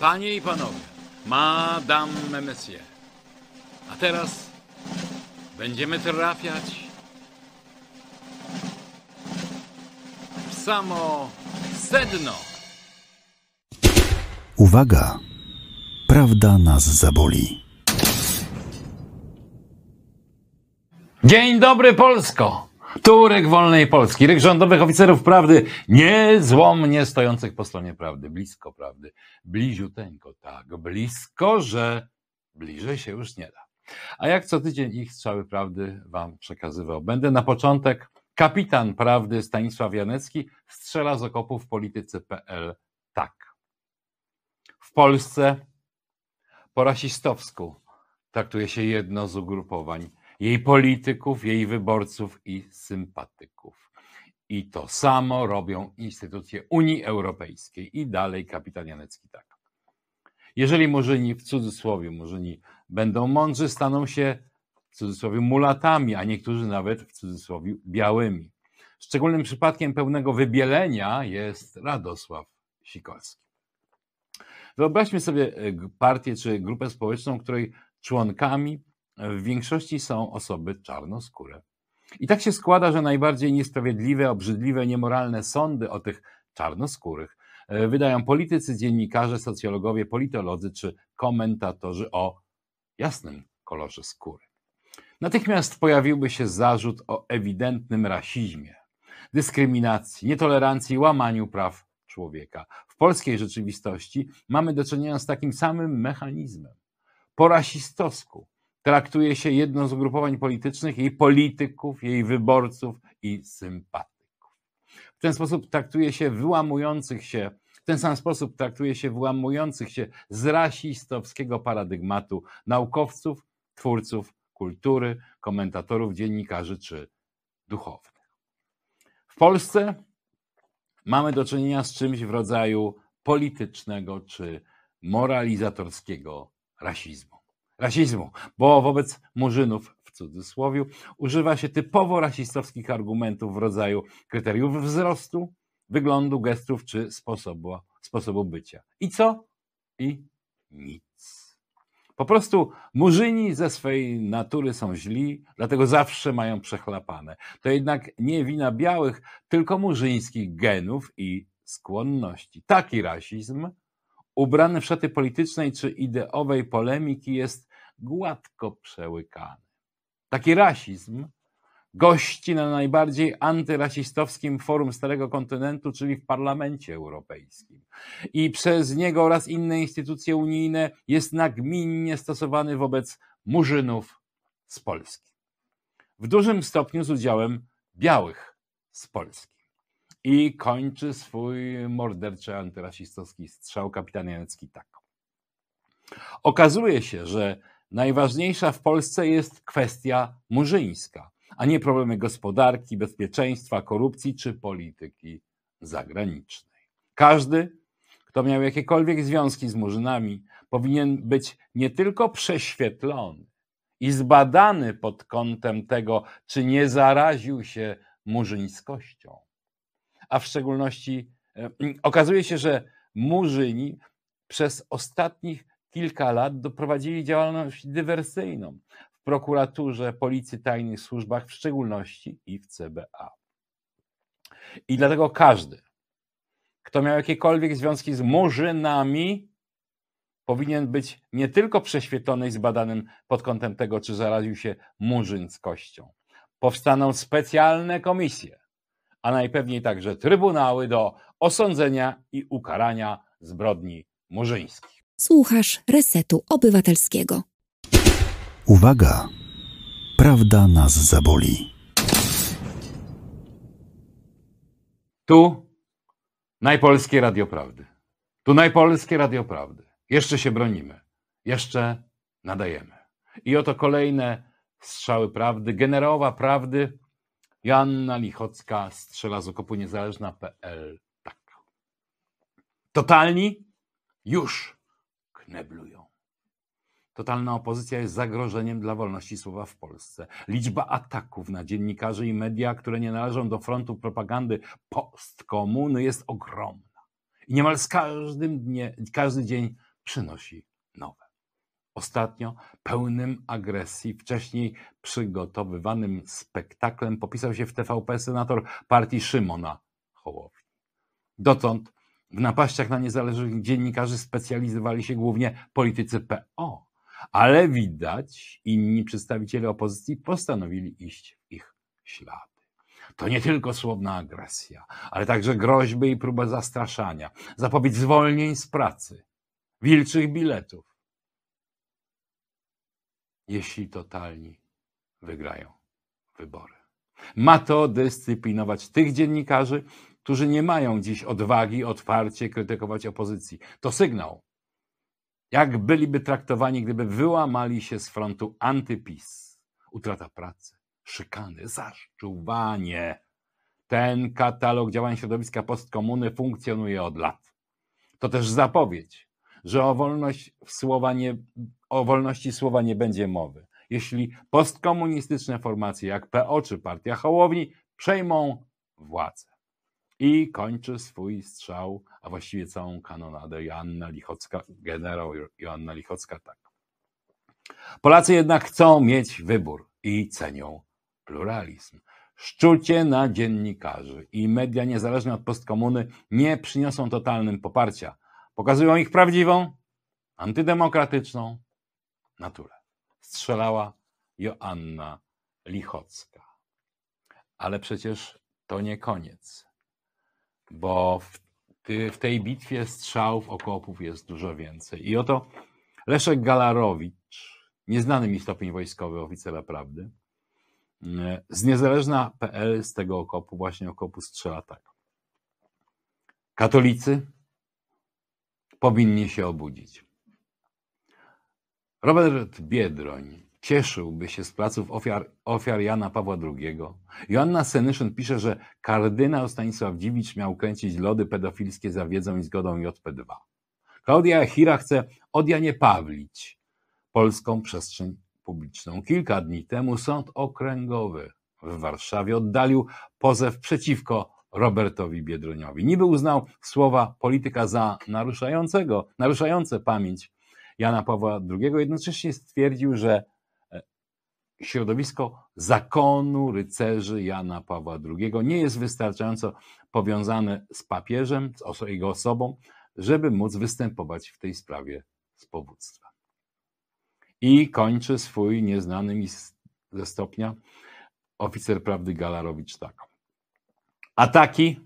Panie i panowie, Madame Monsieur. A teraz będziemy trafiać w samo sedno. Uwaga! Prawda nas zaboli. Dzień dobry Polsko! Tu ryk wolnej Polski, ryk rządowych oficerów prawdy, niezłomnie stojących po stronie prawdy, blisko prawdy, bliziuteńko, tak blisko, że bliżej się już nie da. A jak co tydzień ich strzały prawdy wam przekazywał. Będę na początek kapitan prawdy Stanisław Janecki strzela z okopu w polityce.pl tak. W Polsce po rasistowsku traktuje się jedno z ugrupowań jej polityków, jej wyborców i sympatyków. I to samo robią instytucje Unii Europejskiej. I dalej kapitan Janecki tak. Jeżeli murzyni, w cudzysłowie murzyni, będą mądrzy, staną się w cudzysłowie mulatami, a niektórzy nawet w cudzysłowie białymi. Szczególnym przypadkiem pełnego wybielenia jest Radosław Sikorski. Wyobraźmy sobie e, partię czy grupę społeczną, której członkami w większości są osoby czarnoskóre. I tak się składa, że najbardziej niesprawiedliwe, obrzydliwe, niemoralne sądy o tych czarnoskórych e, wydają politycy, dziennikarze, socjologowie, politolodzy czy komentatorzy o jasnym kolorze skóry. Natychmiast pojawiłby się zarzut o ewidentnym rasizmie, dyskryminacji, nietolerancji, łamaniu praw człowieka. W polskiej rzeczywistości mamy do czynienia z takim samym mechanizmem. Po rasistowsku traktuje się jedno z ugrupowań politycznych, jej polityków, jej wyborców i sympatyków. W ten sposób traktuje się wyłamujących się, w ten sam sposób traktuje się wyłamujących się z rasistowskiego paradygmatu naukowców, twórców kultury, komentatorów, dziennikarzy czy duchownych. W Polsce mamy do czynienia z czymś w rodzaju politycznego czy moralizatorskiego rasizmu rasizmu, bo wobec murzynów w cudzysłowie używa się typowo rasistowskich argumentów w rodzaju kryteriów wzrostu, wyglądu, gestów czy sposobu, sposobu bycia. I co? I nic. Po prostu murzyni ze swej natury są źli, dlatego zawsze mają przechlapane. To jednak nie wina białych, tylko murzyńskich genów i skłonności. Taki rasizm, ubrany w szaty politycznej czy ideowej polemiki, jest gładko przełykany. Taki rasizm gości na najbardziej antyrasistowskim forum Starego Kontynentu, czyli w Parlamencie Europejskim. I przez niego oraz inne instytucje unijne jest nagminnie stosowany wobec murzynów z Polski. W dużym stopniu z udziałem białych z Polski. I kończy swój morderczy antyrasistowski strzał kapitan Janecki tak. Okazuje się, że Najważniejsza w Polsce jest kwestia murzyńska, a nie problemy gospodarki, bezpieczeństwa, korupcji czy polityki zagranicznej. Każdy, kto miał jakiekolwiek związki z murzynami, powinien być nie tylko prześwietlony i zbadany pod kątem tego, czy nie zaraził się murzyńskością. A w szczególności e, okazuje się, że murzyni przez ostatnich kilka lat doprowadzili działalność dywersyjną w prokuraturze, policji, tajnych służbach, w szczególności i w CBA. I dlatego każdy, kto miał jakiekolwiek związki z murzynami, powinien być nie tylko prześwietlony i zbadanym pod kątem tego, czy zaraził się murzyńskością. Powstaną specjalne komisje, a najpewniej także trybunały do osądzenia i ukarania zbrodni murzyńskich. Słuchasz Resetu Obywatelskiego. Uwaga! Prawda nas zaboli. Tu najpolskie Radio Prawdy. Tu najpolskie Radio Prawdy. Jeszcze się bronimy. Jeszcze nadajemy. I oto kolejne strzały prawdy. Generałowa prawdy Joanna Lichocka strzela z okopu niezależna.pl. Tak. Totalni już kneblują. Totalna opozycja jest zagrożeniem dla wolności słowa w Polsce. Liczba ataków na dziennikarzy i media, które nie należą do frontu propagandy postkomuny jest ogromna. I niemal z każdym dnie, każdy dzień przynosi nowe. Ostatnio pełnym agresji, wcześniej przygotowywanym spektaklem popisał się w TVP senator partii Szymona Hołowni. Dotąd w napaściach na niezależnych dziennikarzy specjalizowali się głównie politycy PO, ale widać inni przedstawiciele opozycji postanowili iść w ich ślady. To nie tylko słowna agresja, ale także groźby i próba zastraszania, zapowiedź zwolnień z pracy, wilczych biletów. Jeśli totalni wygrają wybory. Ma to dyscyplinować tych dziennikarzy, którzy nie mają dziś odwagi otwarcie krytykować opozycji. To sygnał, jak byliby traktowani, gdyby wyłamali się z frontu antypis. Utrata pracy, szykany, zaszczuwanie. Ten katalog działań środowiska postkomuny funkcjonuje od lat. To też zapowiedź, że o, wolność słowa nie, o wolności słowa nie będzie mowy. Jeśli postkomunistyczne formacje jak PO czy Partia Hołowni przejmą władzę. I kończy swój strzał, a właściwie całą kanonadę Joanna Lichocka, generał Joanna Lichocka tak. Polacy jednak chcą mieć wybór i cenią pluralizm. Szczucie na dziennikarzy i media niezależne od postkomuny nie przyniosą totalnym poparcia. Pokazują ich prawdziwą, antydemokratyczną naturę. Strzelała Joanna Lichocka. Ale przecież to nie koniec bo w, ty, w tej bitwie strzałów, okopów jest dużo więcej. I oto Leszek Galarowicz, nieznany mi stopień wojskowy oficera prawdy, mm, z niezależna.pl z tego okopu, właśnie okopu strzela tak. Katolicy powinni się obudzić. Robert Biedroń cieszyłby się z placów ofiar, ofiar Jana Pawła II. Joanna Senyszyn pisze, że kardynał Stanisław Dziwicz miał kręcić lody pedofilskie za wiedzą i zgodą JP2. Klaudia Hira chce odjanie Pawlić polską przestrzeń publiczną. Kilka dni temu sąd okręgowy w Warszawie oddalił pozew przeciwko Robertowi Biedroniowi. Niby uznał słowa polityka za naruszającego, naruszające pamięć Jana Pawła II, jednocześnie stwierdził, że środowisko zakonu rycerzy Jana Pawła II nie jest wystarczająco powiązane z papieżem, z jego osobą, żeby móc występować w tej sprawie z powództwa. I kończy swój nieznany mi ze stopnia oficer prawdy Galarowicz tak. Ataki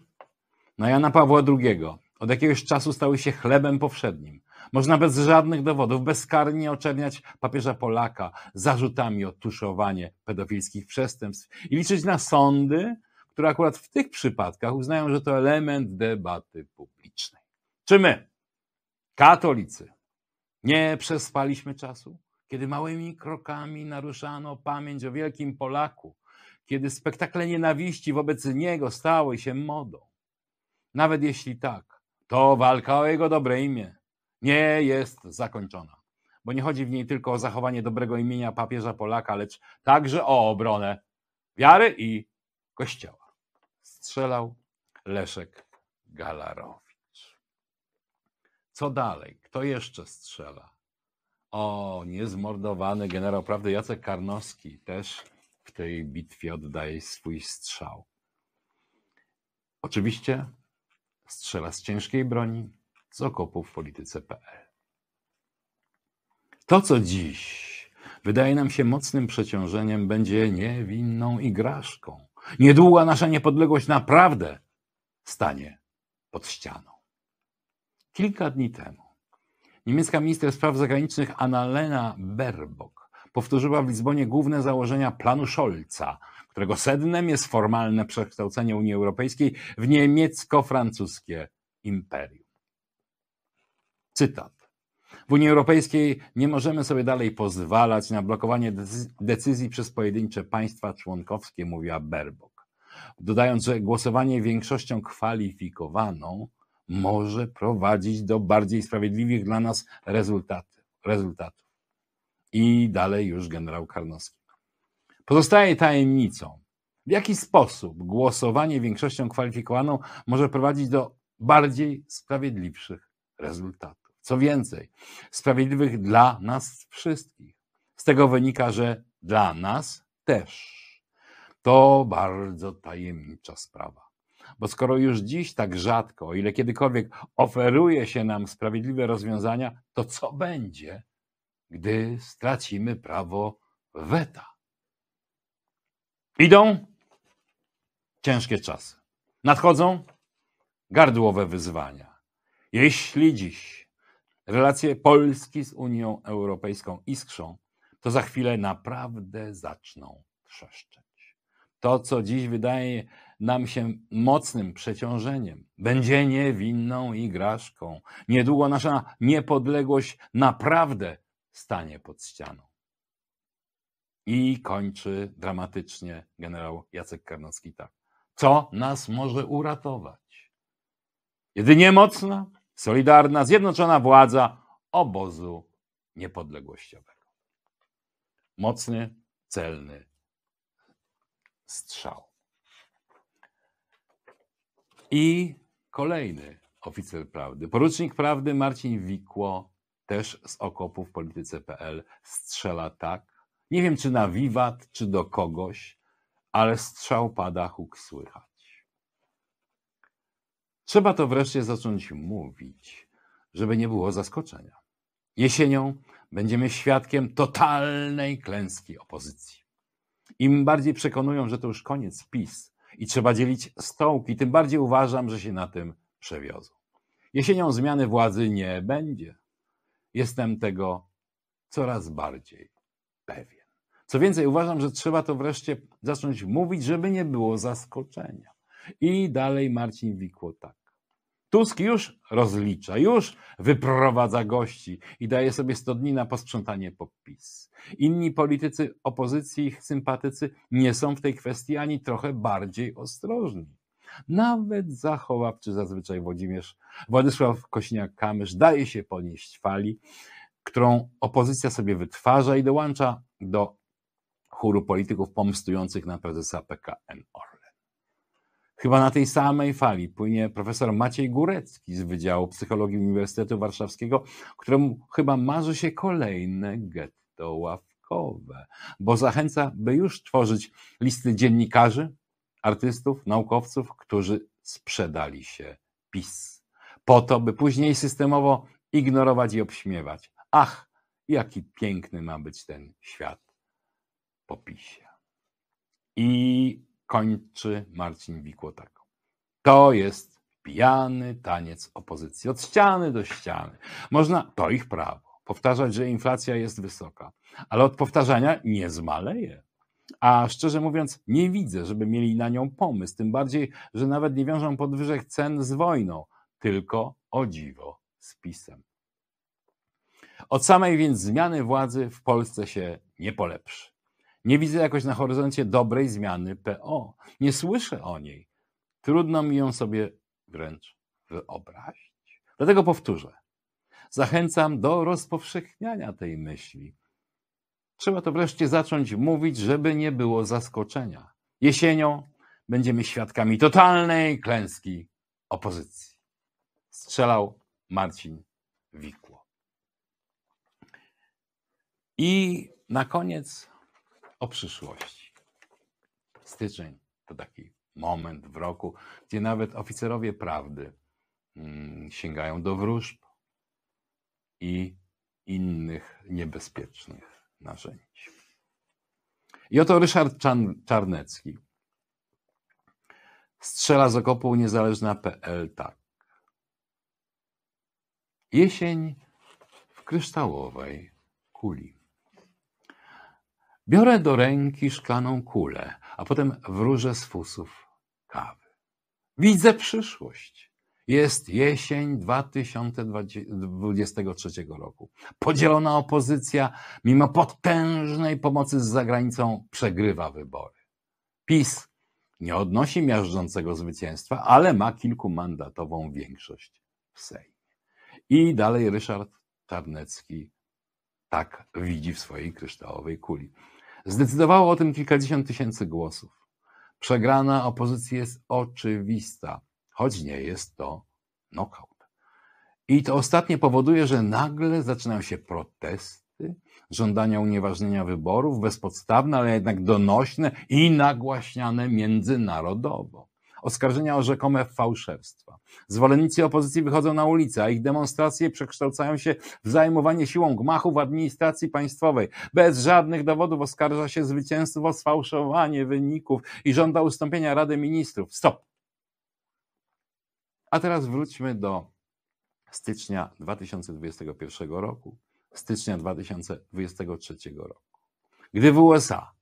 na Jana Pawła II od jakiegoś czasu stały się chlebem powszednim. Można bez żadnych dowodów, bezkarnie oczerniać papieża Polaka zarzutami o tuszowanie pedofilskich przestępstw i liczyć na sądy, które akurat w tych przypadkach uznają, że to element debaty publicznej. Czy my, katolicy, nie przespaliśmy czasu, kiedy małymi krokami naruszano pamięć o wielkim Polaku, kiedy spektakle nienawiści wobec niego stały się modą? Nawet jeśli tak, to walka o jego dobre imię nie jest zakończona. Bo nie chodzi w niej tylko o zachowanie dobrego imienia papieża Polaka, lecz także o obronę wiary i kościoła. Strzelał Leszek Galarowicz. Co dalej? Kto jeszcze strzela? O, niezmordowany generał prawdy Jacek Karnowski też w tej bitwie oddaje swój strzał. Oczywiście strzela z ciężkiej broni, z okopów w polityce.pl. To, co dziś wydaje nam się mocnym przeciążeniem, będzie niewinną igraszką. Niedługo nasza niepodległość naprawdę stanie pod ścianą. Kilka dni temu niemiecka minister spraw zagranicznych Annalena Baerbock powtórzyła w Lizbonie główne założenia planu Scholza, którego sednem jest formalne przekształcenie Unii Europejskiej w niemiecko-francuskie imperium. Cytat. W Unii Europejskiej nie możemy sobie dalej pozwalać na blokowanie decyzji przez pojedyncze państwa członkowskie, mówiła Baerbock. Dodając, że głosowanie większością kwalifikowaną może prowadzić do bardziej sprawiedliwych dla nas rezultatów. I dalej już generał Karnowski. Pozostaje tajemnicą, w jaki sposób głosowanie większością kwalifikowaną może prowadzić do bardziej sprawiedliwszych rezultatów. Co więcej, sprawiedliwych dla nas wszystkich. Z tego wynika, że dla nas też. To bardzo tajemnicza sprawa. Bo skoro już dziś tak rzadko, o ile kiedykolwiek oferuje się nam sprawiedliwe rozwiązania, to co będzie, gdy stracimy prawo weta? Idą ciężkie czasy. Nadchodzą gardłowe wyzwania. Jeśli dziś relacje Polski z Unią Europejską iskrzą, to za chwilę naprawdę zaczną trzeszczeć. To, co dziś wydaje nam się mocnym przeciążeniem, będzie niewinną igraszką. Niedługo nasza niepodległość naprawdę stanie pod ścianą. I kończy dramatycznie generał Jacek Karnowski tak. Co nas może uratować? Jedynie mocna, solidarna, zjednoczona władza obozu niepodległościowego. Mocny, celny strzał. I kolejny oficer prawdy, porucznik prawdy Marcin Wikło, też z okopów polityce.pl, strzela tak. Nie wiem, czy na wiwat, czy do kogoś, ale strzał pada, huk słychać. Trzeba to wreszcie zacząć mówić, żeby nie było zaskoczenia. Jesienią będziemy świadkiem totalnej klęski opozycji. Im bardziej przekonują, że to już koniec PiS i trzeba dzielić stołki, tym bardziej uważam, że się na tym przewiozą. Jesienią zmiany władzy nie będzie. Jestem tego coraz bardziej pewien. Co więcej, uważam, że trzeba to wreszcie zacząć mówić, żeby nie było zaskoczenia. I dalej Marcin Wikło tak. Tusk już rozlicza, już wyprowadza gości i daje sobie 100 dni na posprzątanie podpis. Inni politycy opozycji, ich sympatycy nie są w tej kwestii ani trochę bardziej ostrożni. Nawet zachowawczy zazwyczaj Włodzimierz, Władysław Kośniak-Kamysz daje się ponieść fali, którą opozycja sobie wytwarza i dołącza do chóru polityków pomstujących na prezesa PKN Orlen. Chyba na tej samej fali płynie profesor Maciej Górecki z Wydziału Psychologii Uniwersytetu Warszawskiego, któremu chyba marzy się kolejne getto ławkowe, bo zachęca, by już tworzyć listy dziennikarzy, artystów, naukowców, którzy sprzedali się PiS, po to, by później systemowo ignorować i obśmiewać. Ach, jaki piękny ma być ten świat po PiSie. I kończy Marcin Wikło tak. To jest pijany taniec opozycji, od ściany do ściany. Można, to ich prawo, powtarzać, że inflacja jest wysoka, ale od powtarzania nie zmaleje. A szczerze mówiąc, nie widzę, żeby mieli na nią pomysł, tym bardziej, że nawet nie wiążą podwyżek cen z wojną, tylko o dziwo z pisem. Od samej więc zmiany władzy w Polsce się nie polepszy. Nie widzę jakoś na horyzoncie dobrej zmiany PO. Nie słyszę o niej. Trudno mi ją sobie wręcz wyobrazić. Dlatego powtórzę. Zachęcam do rozpowszechniania tej myśli. Trzeba to wreszcie zacząć mówić, żeby nie było zaskoczenia. Jesienią będziemy świadkami totalnej klęski opozycji. Strzelał Marcin Wikło. I na koniec o przyszłości. Styczeń to taki moment w roku, gdzie nawet oficerowie prawdy mm, sięgają do wróżb i innych niebezpiecznych narzędzi. I oto Ryszard Czarnecki strzela z okopu niezależna.pl tak. Jesień w kryształowej kuli. Biorę do ręki szklaną kulę, a potem wróżę z fusów kawy. Widzę przyszłość. Jest jesień 2023 roku. Podzielona opozycja, mimo potężnej pomocy z zagranicą, przegrywa wybory. PiS nie odnosi miażdżącego zwycięstwa, ale ma kilkumandatową większość w Sejmie. I dalej Ryszard Czarnecki tak widzi w swojej kryształowej kuli. Zdecydowało o tym kilkadziesiąt tysięcy głosów. Przegrana opozycji jest oczywista, choć nie jest to knockout. I to ostatnie powoduje, że nagle zaczynają się protesty, żądania unieważnienia wyborów, bezpodstawne, ale jednak donośne i nagłaśniane międzynarodowo. Oskarżenia o rzekome fałszerstwa. Zwolennicy opozycji wychodzą na ulicę, a ich demonstracje przekształcają się w zajmowanie siłą gmachów administracji państwowej. Bez żadnych dowodów oskarża się zwycięstwo, sfałszowanie wyników i żąda ustąpienia Rady Ministrów. Stop! A teraz wróćmy do stycznia 2021 roku, stycznia 2023 roku. Gdy w USA,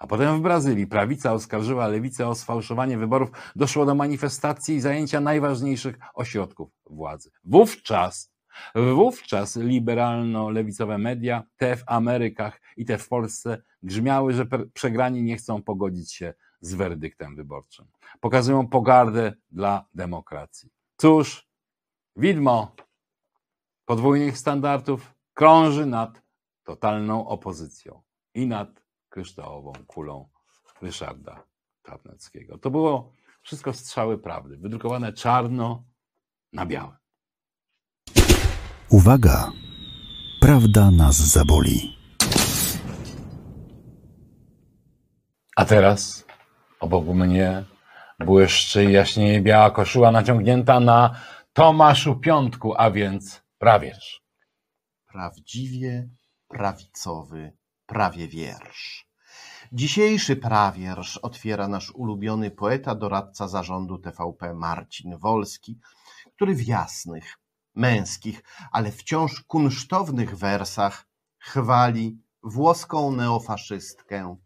a potem w Brazylii prawica oskarżyła lewicę o sfałszowanie wyborów, doszło do manifestacji i zajęcia najważniejszych ośrodków władzy. Wówczas, wówczas liberalno-lewicowe media, te w Amerykach i te w Polsce, grzmiały, że przegrani nie chcą pogodzić się z werdyktem wyborczym. Pokazują pogardę dla demokracji. Cóż, widmo podwójnych standardów krąży nad totalną opozycją i nad kryształową kulą Ryszarda Czarneckiego. To było wszystko strzały prawdy, wydrukowane czarno na białe. Uwaga! Prawda nas zaboli. A teraz obok mnie błyszczy jaśnieje biała koszula naciągnięta na Tomaszu Piątku, a więc prawierz. Prawdziwie prawicowy prawie wiersz. Dzisiejszy prawiersz otwiera nasz ulubiony poeta, doradca zarządu TVP Marcin Wolski, który w jasnych, męskich, ale wciąż kunsztownych wersach chwali włoską neofaszystkę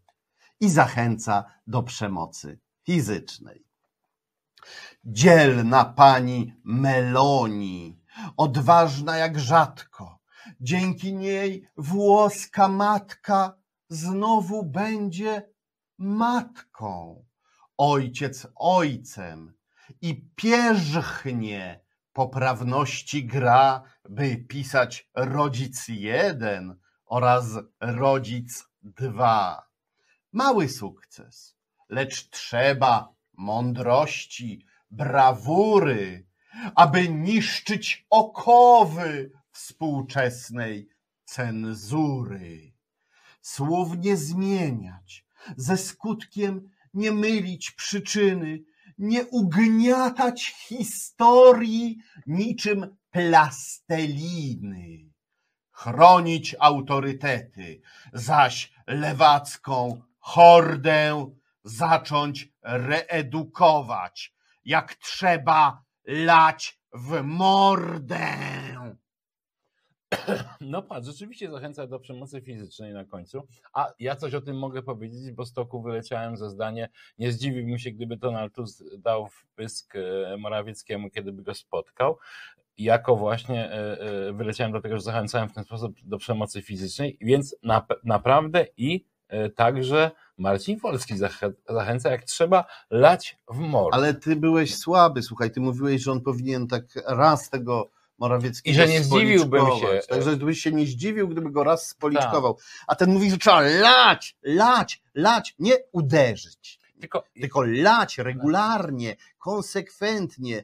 i zachęca do przemocy fizycznej. Dzielna pani Meloni, odważna jak rzadko, dzięki niej włoska matka znowu będzie matką, ojciec ojcem i pierzchnie poprawności gra, by pisać rodzic jeden oraz rodzic dwa. Mały sukces, lecz trzeba mądrości, brawury, aby niszczyć okowy współczesnej cenzury. Słów nie zmieniać, ze skutkiem nie mylić przyczyny, nie ugniatać historii niczym plasteliny. Chronić autorytety, zaś lewacką hordę zacząć reedukować, jak trzeba lać w mordę. No patrz, rzeczywiście zachęca do przemocy fizycznej na końcu, a ja coś o tym mogę powiedzieć, bo z toku wyleciałem ze zdanie, nie zdziwiłbym się, gdyby Donald Tusk dał wpysk e, Morawieckiemu, kiedy by go spotkał, jako właśnie e, e, wyleciałem do tego, że zachęcałem w ten sposób do przemocy fizycznej, więc na, naprawdę i także Marcin Wolski zachęca, jak trzeba, lać w morze. Ale ty byłeś słaby, słuchaj, ty mówiłeś, że on powinien tak raz tego Morawieckiego I że nie zdziwiłbym się. Także byś się nie zdziwił, gdyby go raz spoliczkował. Tak. A ten mówi, że trzeba lać, lać, lać, nie uderzyć. Tylko, tylko lać regularnie, konsekwentnie.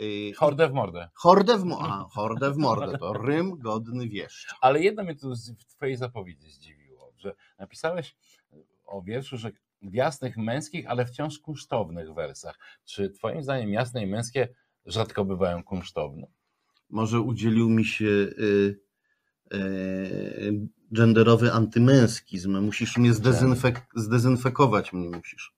Y, hordę w mordę. Hordę w, mo- hordę w mordę, to rym godny wiesz. Ale jedno mnie tu w twojej zapowiedzi zdziwiło, że napisałeś o wierszu, że w jasnych męskich, ale wciąż kunsztownych wersach. Czy twoim zdaniem jasne i męskie rzadko bywają kunsztowne? Może udzielił mi się y, y, genderowy antymęskizm. Musisz mnie zdezynfek zdezynfekować, mnie musisz.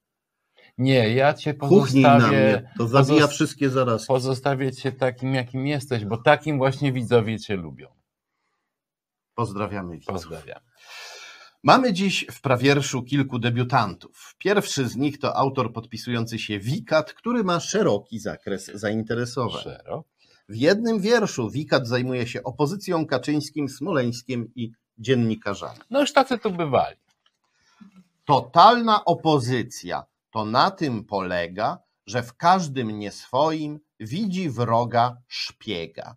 Nie, ja cię pozostawię. Na mnie. To zabija wszystkie zaraz. Pozostawię cię takim, jakim jesteś, bo takim właśnie widzowie cię lubią. Pozdrawiamy widzów. Pozdrawiam. Mamy dziś w prawierszu kilku debiutantów. Pierwszy z nich to autor podpisujący się Wikat, który ma szeroki zakres zainteresowań. Szeroki. W jednym wierszu Wikat zajmuje się opozycją Kaczyńskim, Smoleńskiem i dziennikarzami. No już tacy tu bywali. Totalna opozycja to na tym polega, że w każdym nieswoim widzi wroga szpiega.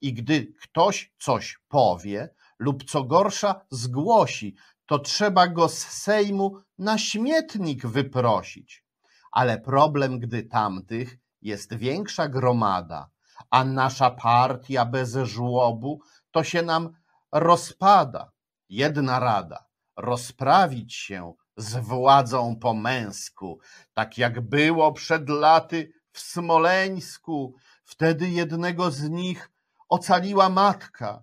I gdy ktoś coś powie lub co gorsza zgłosi, to trzeba go z Sejmu na śmietnik wyprosić. Ale problem, gdy tamtych jest większa gromada, a nasza partia bez żłobu to się nam rozpada. Jedna rada, rozprawić się z władzą po męsku, tak jak było przed laty w Smoleńsku. Wtedy jednego z nich ocaliła matka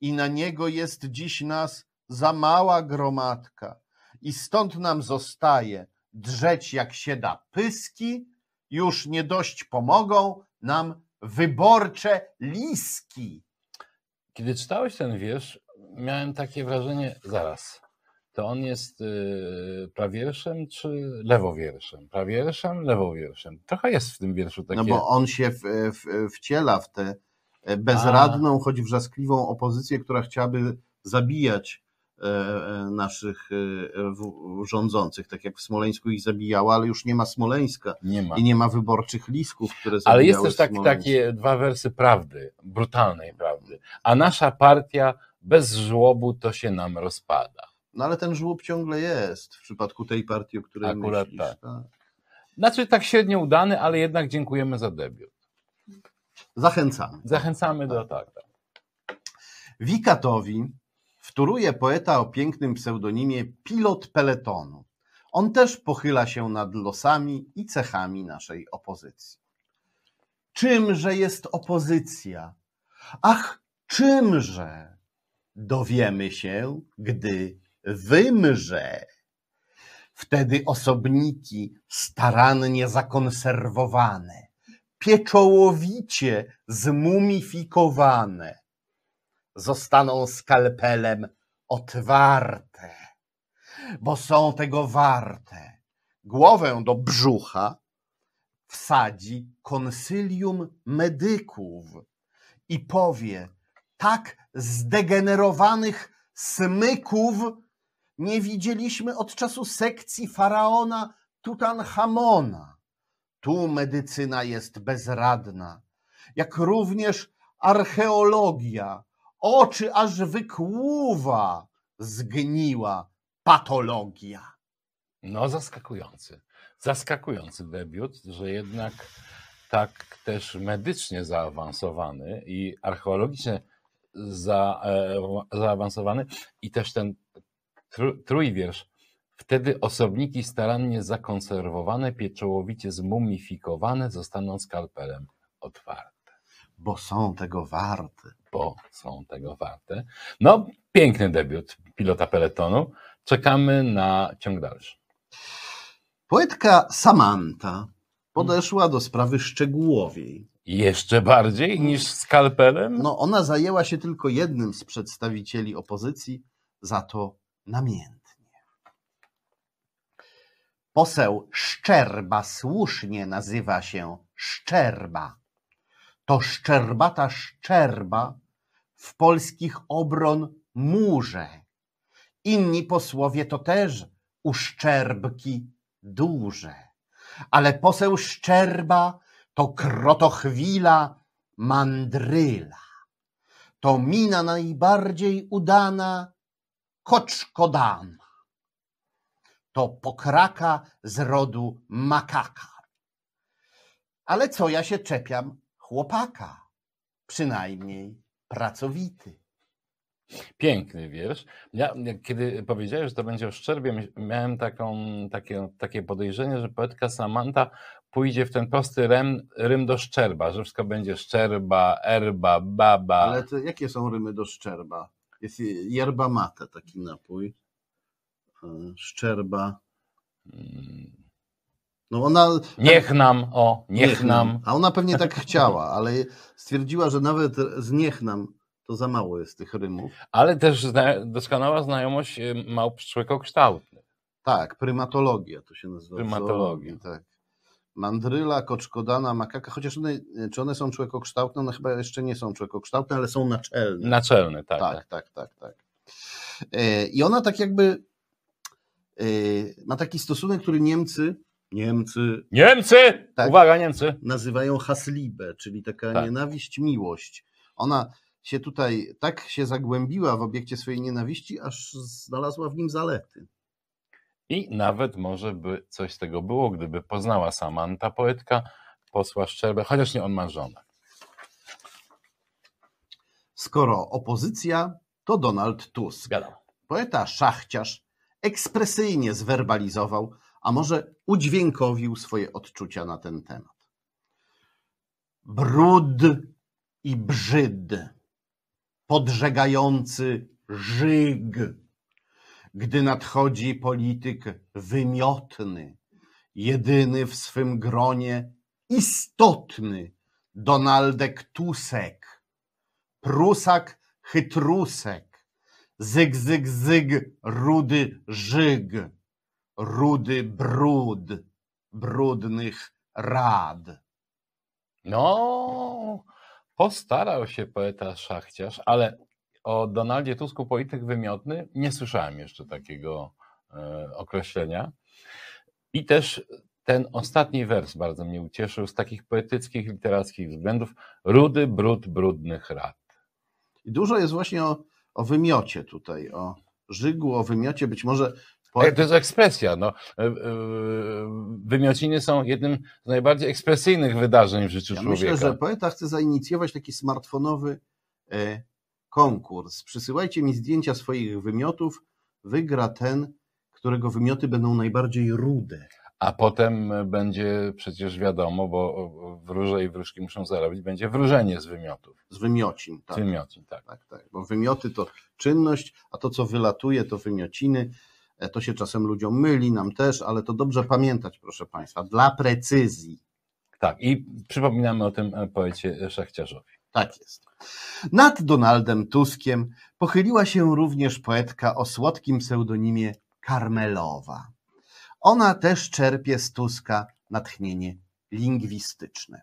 i na niego jest dziś nas za mała gromadka. I stąd nam zostaje drzeć jak się da pyski, już nie dość pomogą nam wyborcze liski. Kiedy czytałeś ten wiersz, miałem takie wrażenie, zaraz, to on jest yy, prawierszem czy lewowierszem? Prawierszem, lewowierszem. Trochę jest w tym wierszu takie... No bo on się w, w, wciela w tę bezradną, choć wrzaskliwą opozycję, która chciałaby zabijać naszych e, w- rządzących, tak jak w Smoleńsku ich zabijała, ale już nie ma Smoleńska Nie ma. i nie ma wyborczych lisków, które zabijały Ale jest też tak, takie dwa wersy prawdy, brutalnej prawdy. A nasza partia bez żłobu to się nam rozpada. No ale ten żłób ciągle jest w przypadku tej partii, o której Akurat myślisz. tak. tak. Znaczy tak średnio udany, ale jednak dziękujemy za debiut. Zachęcamy. Zachęcamy do tak. tak. Wikatowi wtóruje poeta o pięknym pseudonimie Pilot Peletonu. On też pochyla się nad losami i cechami naszej opozycji. Czymże jest opozycja? Ach, czymże? Dowiemy się, gdy wymrze. Wtedy osobniki starannie zakonserwowane, pieczołowicie zmumifikowane, zostaną skalpelem otwarte, bo są tego warte. Głowę do brzucha wsadzi konsylium medyków i powie: Tak zdegenerowanych smyków nie widzieliśmy od czasu sekcji faraona Tutanchamona. Tu medycyna jest bezradna, jak również archeologia. Oczy aż wykłuwa zgniła patologia. No zaskakujący. Zaskakujący debiut, że jednak tak też medycznie zaawansowany i archeologicznie za, e, zaawansowany i też ten tr, trójwiersz. Wtedy osobniki starannie zakonserwowane, pieczołowicie zmumifikowane zostaną skalpelem otwarte, Bo są tego warte. Bo są tego warte. No, piękny debiut pilota peletonu. Czekamy na ciąg dalszy. Poetka Samanta podeszła do sprawy szczegółowiej. Jeszcze bardziej niż skalpelem? No, ona zajęła się tylko jednym z przedstawicieli opozycji, za to namiętnie. Poseł Szczerba słusznie nazywa się Szczerba. To szczerbata szczerba w polskich obron murze. Inni posłowie to też uszczerbki duże. Ale poseł Szczerba to krotochwila mandryla. To mina najbardziej udana koczkodama. To pokraka z rodu makaka. Ale co ja się czepiam chłopaka? Przynajmniej pracowity. Piękny wiersz. Ja, kiedy powiedziałeś, że to będzie o szczerbie, miałem taką, takie, takie podejrzenie, że poetka Samanta pójdzie w ten prosty rym, rym do szczerba, że wszystko będzie szczerba, erba, baba. Ale to jakie są rymy do szczerba? Jest yerba mate, taki napój. E, Szczerba. Mm, No ona. Niech nam, o, niech, nam. nam. A ona pewnie tak chciała, ale stwierdziła, że nawet z niech nam to za mało jest tych rymów. Ale też zna, doskonała znajomość y, małp człowiekokształtnych. Tak, prymatologia to się nazywa. Prymatologia. Tak. Mandryla, koczkodana, makaka, chociaż one, czy one są człowiekokształtne? One chyba jeszcze nie są człowiekokształtne, ale są naczelne. Naczelny, tak. tak, tak, tak, tak. E, I ona tak jakby e, ma taki stosunek, który Niemcy, Niemcy Niemcy! Tak. Uwaga, Niemcy! nazywają Hassliebe, czyli taka Tak. nienawiść, miłość. Ona się tutaj tak się zagłębiła w obiekcie swojej nienawiści, aż znalazła w nim zalety. I nawet może by coś z tego było, gdyby poznała Samanta, poetka, posła Szczerbę, chociaż nie on ma żonę. Skoro opozycja, to Donald Tusk. Zgadzam. Poeta szachciarz ekspresyjnie zwerbalizował, a może udźwiękowił swoje odczucia na ten temat. Brud i brzyd, podżegający żyg, gdy nadchodzi polityk wymiotny, jedyny w swym gronie, istotny, Donaldek Tusek, prusak chytrusek, zyg, zyg, zyg, rudy żyg, rudy brud, brudnych rad. No, postarał się poeta szachciarz, ale o Donaldzie Tusku polityk wymiotny nie słyszałem jeszcze takiego e, określenia. I też ten ostatni wers bardzo mnie ucieszył z takich poetyckich, literackich względów. Rudy, brud, brudnych rad. I dużo jest właśnie o, o wymiocie tutaj, o żygu, o wymiocie, być może Ale to jest ekspresja. No. E, e, Wymiociny są jednym z najbardziej ekspresyjnych wydarzeń w życiu Ja człowieka. myślę, że poeta chce zainicjować taki smartfonowy e, konkurs. Przysyłajcie mi zdjęcia swoich wymiotów. Wygra ten, którego wymioty będą najbardziej rude. A potem będzie przecież wiadomo, bo wróże i wróżki muszą zarobić, będzie wróżenie z wymiotów. Z wymiocin. Z Tak, wymiocin, tak. tak, tak. Bo wymioty to czynność, a to, co wylatuje, to wymiociny. E, To się czasem ludziom myli, nam też, ale to dobrze pamiętać, proszę Państwa, dla precyzji. Tak, i przypominamy o tym e, poecie szachciarzowi. Tak jest. Nad Donaldem Tuskiem pochyliła się również poetka o słodkim pseudonimie Karmelowa. Ona też czerpie z Tuska natchnienie lingwistyczne.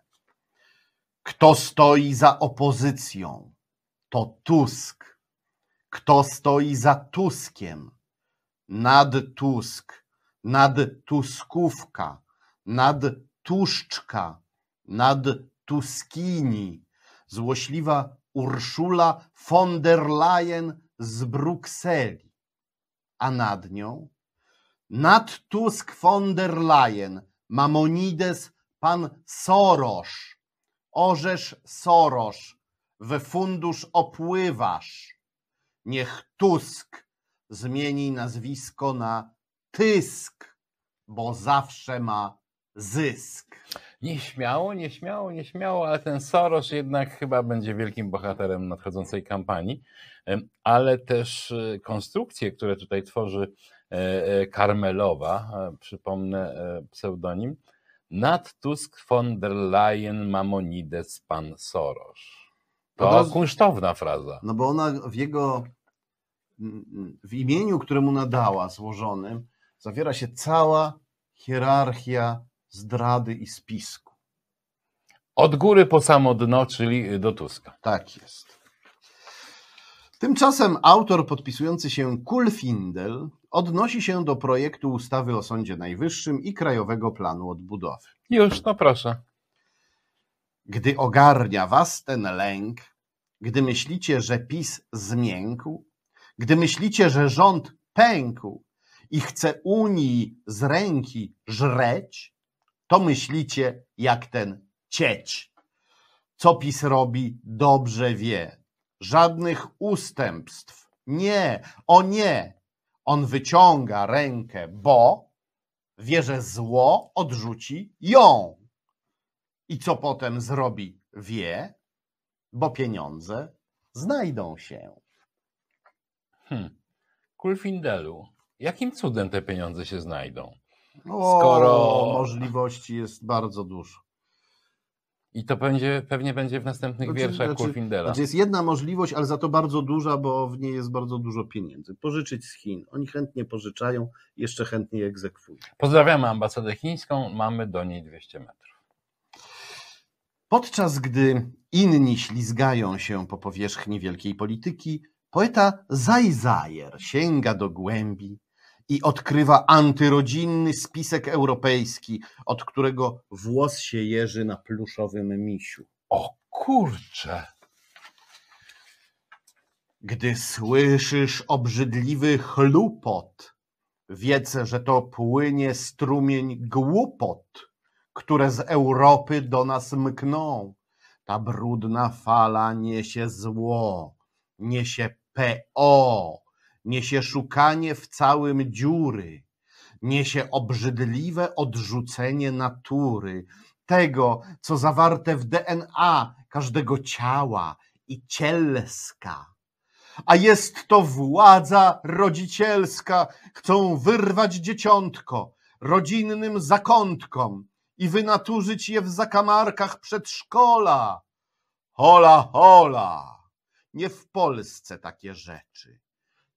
Kto stoi za opozycją, to Tusk. Kto stoi za Tuskiem, nad Tusk, nad Tuskówka, nad Tuszczka, nad Tuskini, złośliwa Urszula von der Leyen z Brukseli, a nad nią? Nad Tusk von der Leyen, Mamonides pan Sorosz, orzesz Sorosz, we fundusz opływasz. Niech Tusk zmieni nazwisko na Tysk, bo zawsze ma zysk. Nieśmiało, nieśmiało, nieśmiało, ale ten Soros jednak chyba będzie wielkim bohaterem nadchodzącej kampanii, ale też e, konstrukcje, które tutaj tworzy e, e, Karmelowa, przypomnę pseudonim, nad Tusk von der Leyen Mamonides pan Soros. To razu- kunsztowna fraza. No bo ona w jego, w imieniu, które mu nadała, złożonym, zawiera się cała hierarchia zdrady i spisku. Od góry po samo dno, czyli do Tuska. Tak jest. Tymczasem autor podpisujący się Kulfindel odnosi się do projektu ustawy o Sądzie Najwyższym i Krajowego Planu Odbudowy. Już, no proszę. Gdy ogarnia was ten lęk, gdy myślicie, że PiS zmiękł, gdy myślicie, że rząd pękł i chce Unii z ręki żreć, to myślicie jak ten cieć. Co PiS robi, dobrze wie. Żadnych ustępstw. Nie, o nie. On wyciąga rękę, bo wie, że zło odrzuci ją. I co potem zrobi, wie, bo pieniądze znajdą się. Hmm. Kulfindelu, jakim cudem te pieniądze się znajdą? O, Skoro- możliwości jest bardzo dużo. I to będzie, pewnie będzie w następnych Znaczy- wierszach znaczy- Kulfindela. Znaczy jest jedna możliwość, ale za to bardzo duża, bo w niej jest bardzo dużo pieniędzy. Pożyczyć z Chin. Oni chętnie pożyczają, jeszcze chętniej egzekwują. Pozdrawiamy ambasadę chińską, mamy do niej 200 metrów. Podczas gdy inni ślizgają się po powierzchni wielkiej polityki, poeta Zajzajer sięga do głębi i odkrywa antyrodzinny spisek europejski, od którego włos się jeży na pluszowym misiu. O kurcze! Gdy słyszysz obrzydliwy chlupot, wiedz, że to płynie strumień głupot, które z Europy do nas mkną. Ta brudna fala niesie zło, niesie PO, niesie szukanie w całym dziury, niesie obrzydliwe odrzucenie natury, tego, co zawarte w DNA każdego ciała i cielska. A jest to władza rodzicielska, chcą wyrwać dzieciątko rodzinnym zakątkom i wynaturzyć je w zakamarkach przedszkola. Hola, hola! Nie w Polsce takie rzeczy.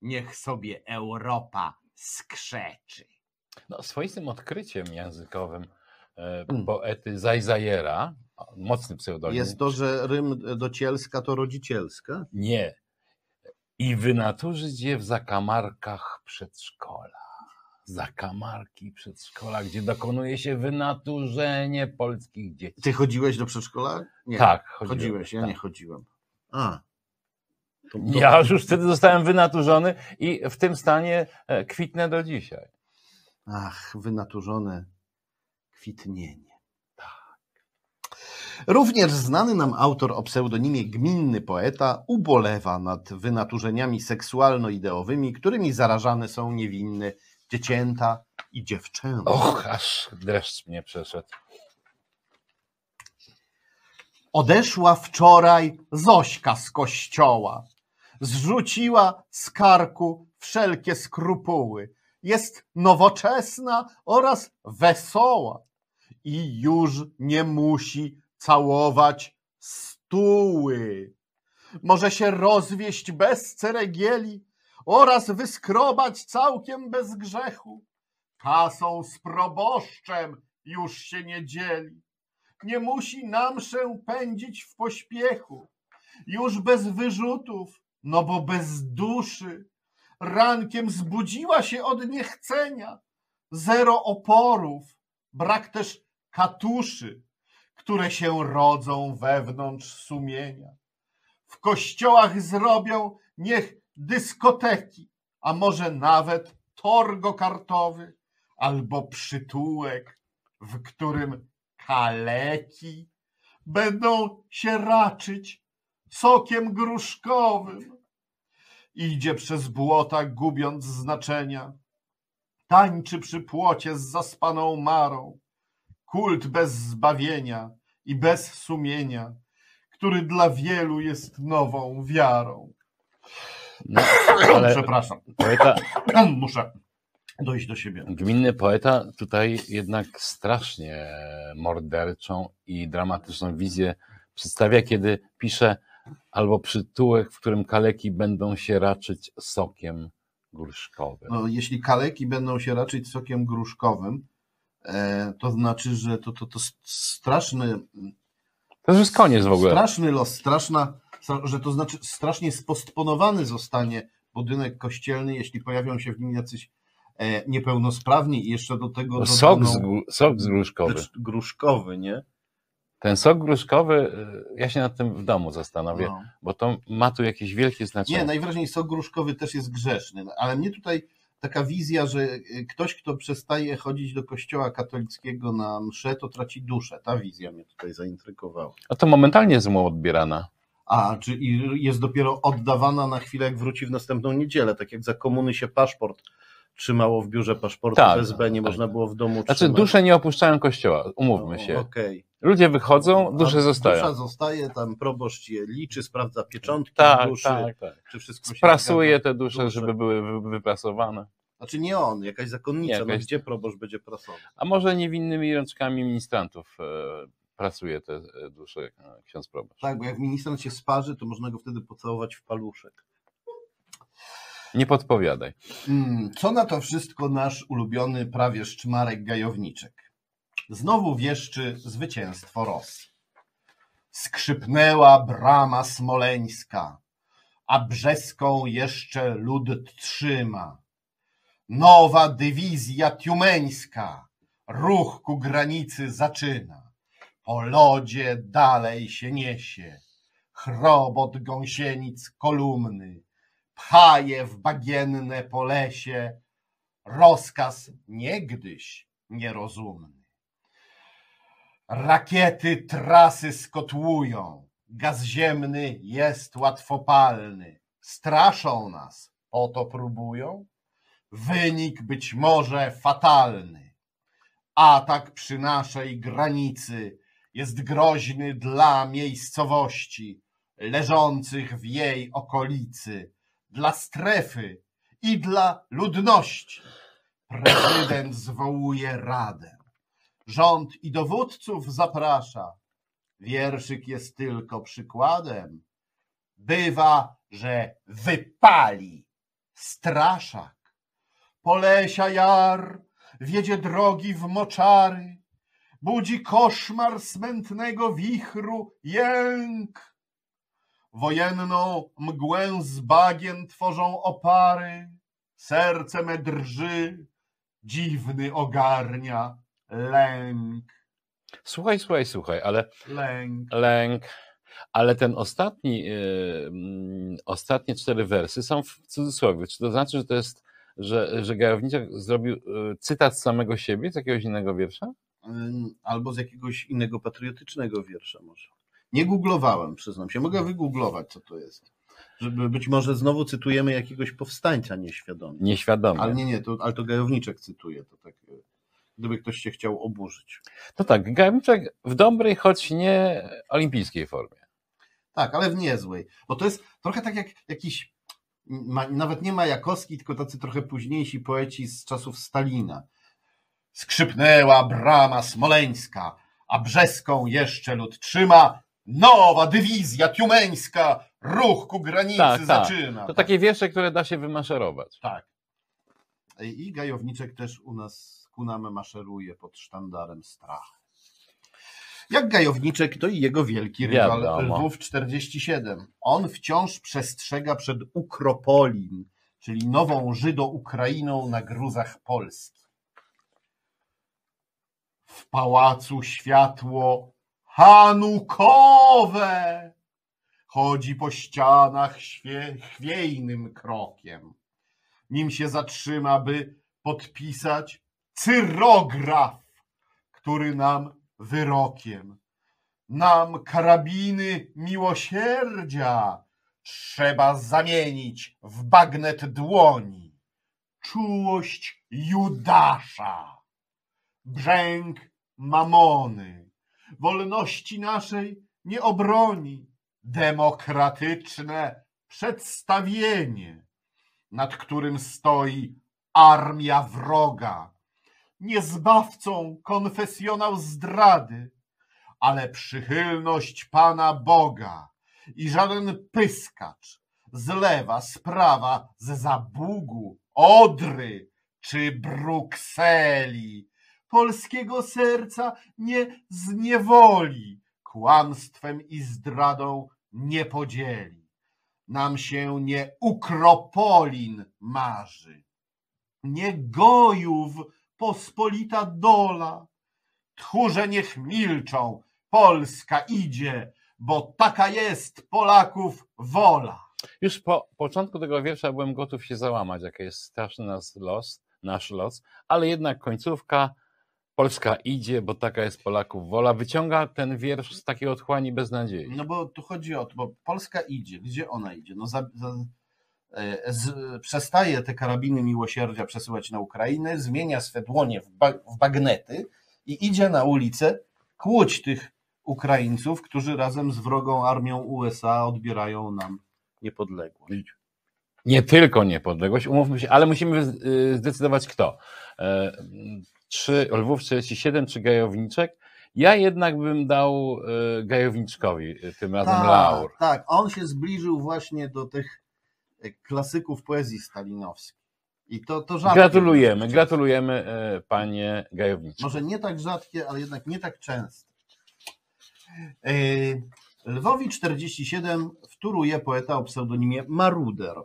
Niech sobie Europa skrzeczy. No, swoistym odkryciem językowym e, Mm. poety Zajzajera, mocny pseudonim. Jest to, że rym do cielska to rodzicielska? Nie. I wynaturzyć je w zakamarkach przedszkola. Zakamarki przedszkola, gdzie dokonuje się wynaturzenie polskich dzieci. Ty chodziłeś do przedszkola? Nie. Tak, chodziłem, Chodziłeś, ja tak. nie chodziłem. A. To, to, Ja już wtedy zostałem wynaturzony i w tym stanie e, kwitnę do dzisiaj. Ach, wynaturzone kwitnienie. Również znany nam autor o pseudonimie Gminny Poeta ubolewa nad wynaturzeniami seksualno-ideowymi, którymi zarażane są niewinne dziecięta i dziewczęta. Och, aż dreszcz mnie przeszedł. Odeszła wczoraj Zośka z kościoła. Zrzuciła z karku wszelkie skrupuły. Jest nowoczesna oraz wesoła. I już nie musi całować stóły. Może się rozwieść bez ceregieli oraz wyskrobać całkiem bez grzechu. Kasą z proboszczem już się nie dzieli nie musi na mszę pędzić w pośpiechu. Już bez wyrzutów, no bo bez duszy. Rankiem zbudziła się od niechcenia. Zero oporów, brak też katuszy, które się rodzą wewnątrz sumienia. W kościołach zrobią niech dyskoteki, a może nawet torgo kartowy albo przytułek, w którym kaleki będą się raczyć sokiem gruszkowym. Idzie przez błota, gubiąc znaczenia. Tańczy przy płocie z zaspaną marą. Kult bez zbawienia i bez sumienia, który dla wielu jest nową wiarą. No, ale Przepraszam, poeta, muszę dojść do siebie. gminny poeta tutaj jednak strasznie morderczą i dramatyczną wizję przedstawia, kiedy pisze albo przytułek, w którym kaleki będą się raczyć sokiem gruszkowym. No, jeśli kaleki będą się raczyć sokiem gruszkowym, e, to znaczy, że to, to, to straszny, To już jest koniec w ogóle. straszny los, straszna, że to znaczy strasznie spostponowany zostanie budynek kościelny, jeśli pojawią się w nim jacyś e, niepełnosprawni i jeszcze do tego Sok, dodaną- z, sok z gruszkowy. Gruszkowy, nie? Ten sok gruszkowy, y, ja się nad tym w domu zastanowię, No. bo to ma tu jakieś wielkie znaczenie. Nie, najwyraźniej sok gruszkowy też jest grzeszny, no, ale mnie tutaj taka wizja, że y, ktoś, kto przestaje chodzić do kościoła katolickiego na mszę, to traci duszę. Ta wizja mnie tutaj zaintrygowała. A to momentalnie jest mu odbierana. A, czy i jest dopiero oddawana na chwilę, jak wróci w następną niedzielę, tak jak za komuny się paszport trzymało w biurze paszportu Tak, SB, nie tak. można było w domu Znaczy, trzymać. dusze nie opuszczają kościoła, umówmy się. Okej. Ludzie wychodzą, dusze A zostają. Dusza zostaje, tam proboszcz je liczy, sprawdza pieczątki Tak, duszy, tak, tak. czy wszystko się Sprasuje zgadza. te dusze, Dusze. żeby były wy- wyprasowane. Znaczy nie on, jakaś zakonnica, Nie, no jakaś- gdzie proboszcz będzie prasował? A może niewinnymi rączkami ministrantów e, pracuje te e, dusze e, ksiądz proboszcz. Tak, bo jak ministrant się sparzy, to można go wtedy pocałować w paluszek. Nie podpowiadaj. Mm, Co na to wszystko nasz ulubiony prawieszcz Marek Gajowniczek? Znowu wieszczy zwycięstwo Rosji. Skrzypnęła brama smoleńska, a brzeską jeszcze lud trzyma. Nowa dywizja tiumeńska ruch ku granicy zaczyna. Po lodzie dalej się niesie, chrobot gąsienic kolumny, pchaje w bagienne polesie, rozkaz niegdyś nierozumny. Rakiety trasy skotłują, gaz ziemny jest łatwopalny. Straszą nas, o to próbują. Wynik być może fatalny. Atak przy naszej granicy jest groźny dla miejscowości leżących w jej okolicy, dla strefy i dla ludności. Prezydent zwołuje radę. Rząd i dowódców zaprasza. Wierszyk jest tylko przykładem. Bywa, że wypali straszak. Polesia jar, wiedzie drogi w moczary, budzi koszmar smętnego wichru jęk. Wojenną mgłę z bagien tworzą opary, serce me drży, dziwny ogarnia lęk, Słuchaj, słuchaj, słuchaj, ale lęk. lęk, ale ten ostatni, yy, ostatnie cztery wersy są w cudzysłowie. Czy to znaczy, że to jest, że, że Gajowniczek zrobił yy, cytat z samego siebie, z jakiegoś innego wiersza? Albo z jakiegoś innego patriotycznego wiersza może. Nie googlowałem, przyznam się. Mogę wygooglować, co to jest. Żeby być może znowu cytujemy jakiegoś powstańca nieświadomie. Nieświadomie. Ale nie, nie, to, ale to Gajowniczek cytuje. To tak, e, gdyby ktoś się chciał oburzyć. No tak, Gajowniczek w dobrej, choć nie olimpijskiej formie. Tak, ale w niezłej. Bo to jest trochę tak jak jakiś, ma, nawet nie Majakowski, tylko tacy trochę późniejsi poeci z czasów Stalina. Skrzypnęła brama smoleńska, a brzeską jeszcze lud trzyma. Nowa dywizja tiumeńska, ruch ku granicy Tak, tak. zaczyna. To takie wiersze, które da się wymaszerować. Tak. I Gajowniczek też u nas ku nam maszeruje pod sztandarem strachu. Jak Gajowniczek, to i jego wielki rywal Wiadomo. Lwów 47. On wciąż przestrzega przed Ukropolin, czyli nową Żydo-Ukrainą na gruzach Polski. W pałacu światło hanukowe chodzi po ścianach świe, chwiejnym krokiem nim się zatrzyma, by podpisać cyrograf, który nam wyrokiem. Nam karabiny miłosierdzia trzeba zamienić w bagnet dłoni. Czułość Judasza, brzęk mamony, wolności naszej nie obroni. Demokratyczne przedstawienie nad którym stoi armia wroga. Nie zbawcą konfesjonał zdrady, ale przychylność Pana Boga i żaden pyskacz z lewa, z prawa, z Zabugu, Odry czy Brukseli. Polskiego serca nie zniewoli, kłamstwem i zdradą nie podzieli. Nam się nie Ukropolin marzy, nie Gojów pospolita dola. Tchórze niech milczą, Polska idzie, bo taka jest Polaków wola. Już po początku tego wiersza byłem gotów się załamać, jaki jest straszny nas los, nasz los, ale jednak końcówka Polska idzie, bo taka jest Polaków wola, wyciąga ten wiersz z takiej otchłani beznadziei. No bo tu chodzi o to, bo Polska idzie. Gdzie ona idzie? No za, za, z, przestaje te karabiny miłosierdzia przesyłać na Ukrainę, zmienia swe dłonie w, ba, w bagnety i idzie na ulicę kłuć tych Ukraińców, którzy razem z wrogą armią USA odbierają nam niepodległość. Nie tylko niepodległość, umówmy się, ale musimy y, zdecydować kto. E, Czy Lwów 47 czy Gajowniczek? Ja jednak bym dał y, Gajowniczkowi tym razem laur. tak, on się zbliżył właśnie do tych e, klasyków poezji stalinowskiej. I to, to rzadkie. Gratulujemy, gratulujemy e, panie Gajowniczku. Może nie tak rzadkie, ale jednak nie tak częste. E, Lwowi 47 wtóruje poeta o pseudonimie Maruder,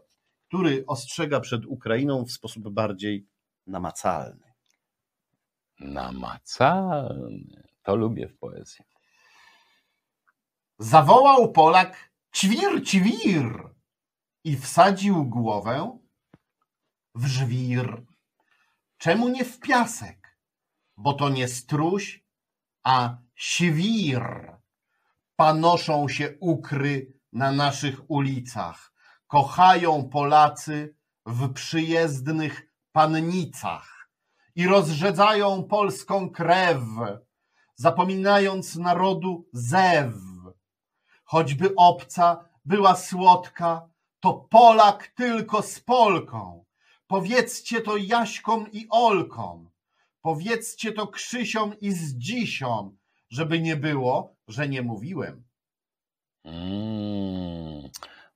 który ostrzega przed Ukrainą w sposób bardziej namacalny. Namacalny. To lubię w poezji. Zawołał Polak ćwir, ćwir i wsadził głowę w żwir. Czemu nie w piasek? Bo to nie struś, a świr. Panoszą się ukry na naszych ulicach. Kochają Polacy w przyjezdnych pannicach i rozrzedzają polską krew, zapominając narodu zew. Choćby obca była słodka, to Polak tylko z Polką. Powiedzcie to Jaśkom i Olkom. Powiedzcie to Krzysiom i Zdzisiom, żeby nie było, że nie mówiłem. Mm,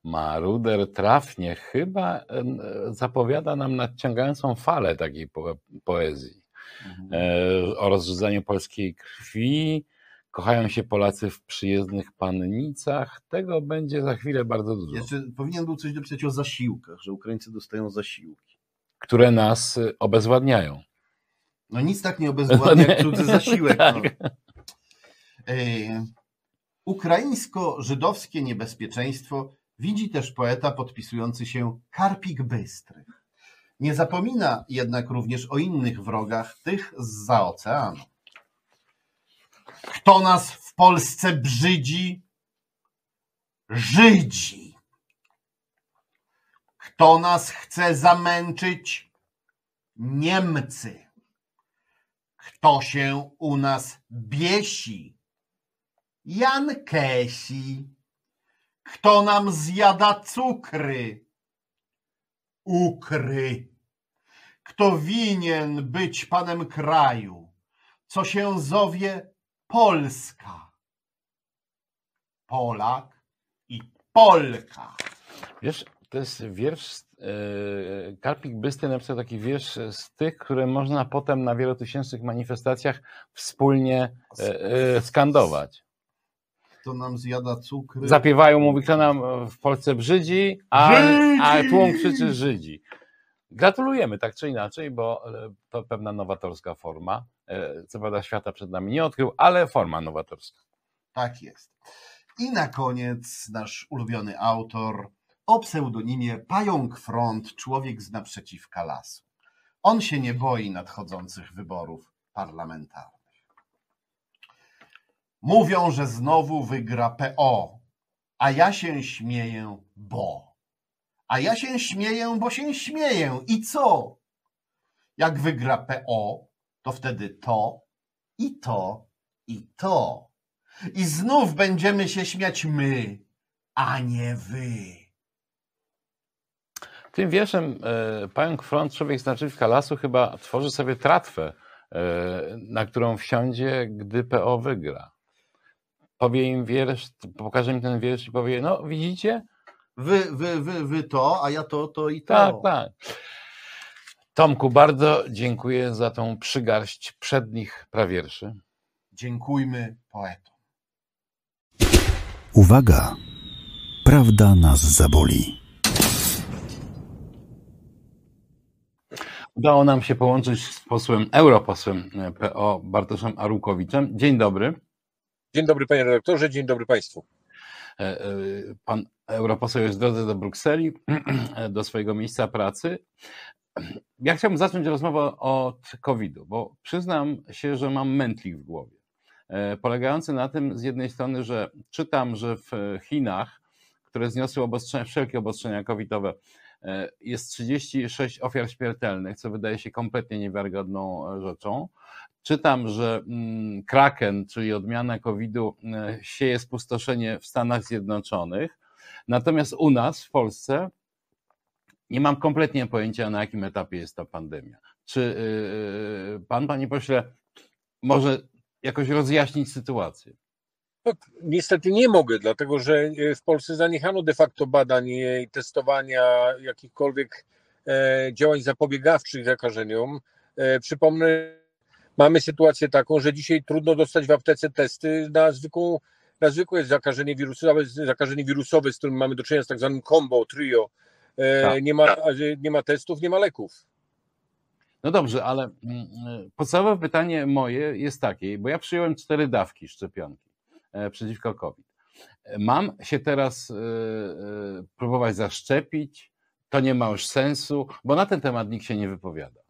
Maruder trafnie chyba zapowiada nam nadciągającą falę takiej po, poezji. E, o rozrzedzaniu polskiej krwi, kochają się Polacy w przyjezdnych pannicach. Tego będzie za chwilę bardzo dużo, Jeszcze powinien był coś dopisać o zasiłkach, że Ukraińcy dostają zasiłki. które nas obezwładniają. No nic tak nie obezwładnia jak cudzy zasiłek. No. Tak. E, Ukraińsko-żydowskie niebezpieczeństwo widzi też poeta podpisujący się Karpik Bystry. Nie zapomina jednak również o innych wrogach, tych zza oceanu. Kto nas w Polsce brzydzi? Żydzi. Kto nas chce zamęczyć? Niemcy. Kto się u nas biesi? Jan Kesi. Kto nam zjada cukry? Ukry. Kto winien być panem kraju? Co się zowie Polska? Polak i Polka. Wiesz, to jest wiersz, e, Karpik Bystry napisał taki wiersz z tych, które można potem na wielotysięcznych manifestacjach wspólnie e, skandować. Kto nam zjada cukry? Zapiewają, mówi, kto nam w Polsce brzydzi, a, a tłum krzyczy Żydzi. Gratulujemy, tak czy inaczej, bo e, to pewna nowatorska forma. E, Co prawda świata przed nami nie odkrył, ale forma nowatorska. Tak jest. I na koniec nasz ulubiony autor o pseudonimie Pająk Front, człowiek z naprzeciwka lasu. On się nie boi nadchodzących wyborów parlamentarnych. Mówią, że znowu wygra PO, a ja się śmieję, bo. A ja się śmieję, bo się śmieję. I co? Jak wygra PO, to wtedy to, i to, i to. I znów będziemy się śmiać my, a nie wy. Tym wierszem e, Pająk Front, człowiek z naprzeciwka lasu chyba tworzy sobie tratwę, e, na którą wsiądzie, gdy PO wygra. Powie im wiersz, pokaże im ten wiersz i powie, no widzicie? Wy, wy, wy, wy to, a ja to, to i to. Tak, tak. Tomku, bardzo dziękuję za tą przygarść przednich prawierszy. Dziękujmy poetom. Uwaga! Prawda nas zaboli. Udało nam się połączyć z posłem, europosłem PO Bartoszem Arukowiczem. Dzień dobry. Dzień dobry panie redaktorze, dzień dobry państwu. E, e, Pan europoseł jest w drodze do Brukseli, do swojego miejsca pracy. Ja chciałbym zacząć rozmowę od COVID-u, bo przyznam się, że mam mętlik w głowie. E, Polegający na tym z jednej strony, że czytam, że w Chinach, które zniosły obostrzenia, wszelkie obostrzenia covidowe, e, jest 36 ofiar śmiertelnych, co wydaje się kompletnie niewiarygodną e, rzeczą. Czytam, że mm, Kraken, czyli odmiana COVID-u, e, sieje spustoszenie w Stanach Zjednoczonych. Natomiast u nas w Polsce nie mam kompletnie pojęcia, na jakim etapie jest ta pandemia. Czy yy, pan, panie pośle, może jakoś rozjaśnić sytuację? No, niestety nie mogę, dlatego że e, w Polsce zaniechano de facto badań i testowania jakichkolwiek e, działań zapobiegawczych zakażeniom. E, Przypomnę, mamy sytuację taką, że dzisiaj trudno dostać w aptece testy na, zwykłą, na zwykłe zakażenie wirusowe, zakażenie wirusowe, z którym mamy do czynienia z tak zwanym combo, trio. E, Tak. Nie ma, nie ma testów, nie ma leków. No dobrze, ale mm, podstawowe pytanie moje jest takie, bo ja przyjąłem cztery dawki szczepionki e, przeciwko COVID. Mam się teraz e, próbować zaszczepić? To nie ma już sensu, bo na ten temat nikt się nie wypowiada.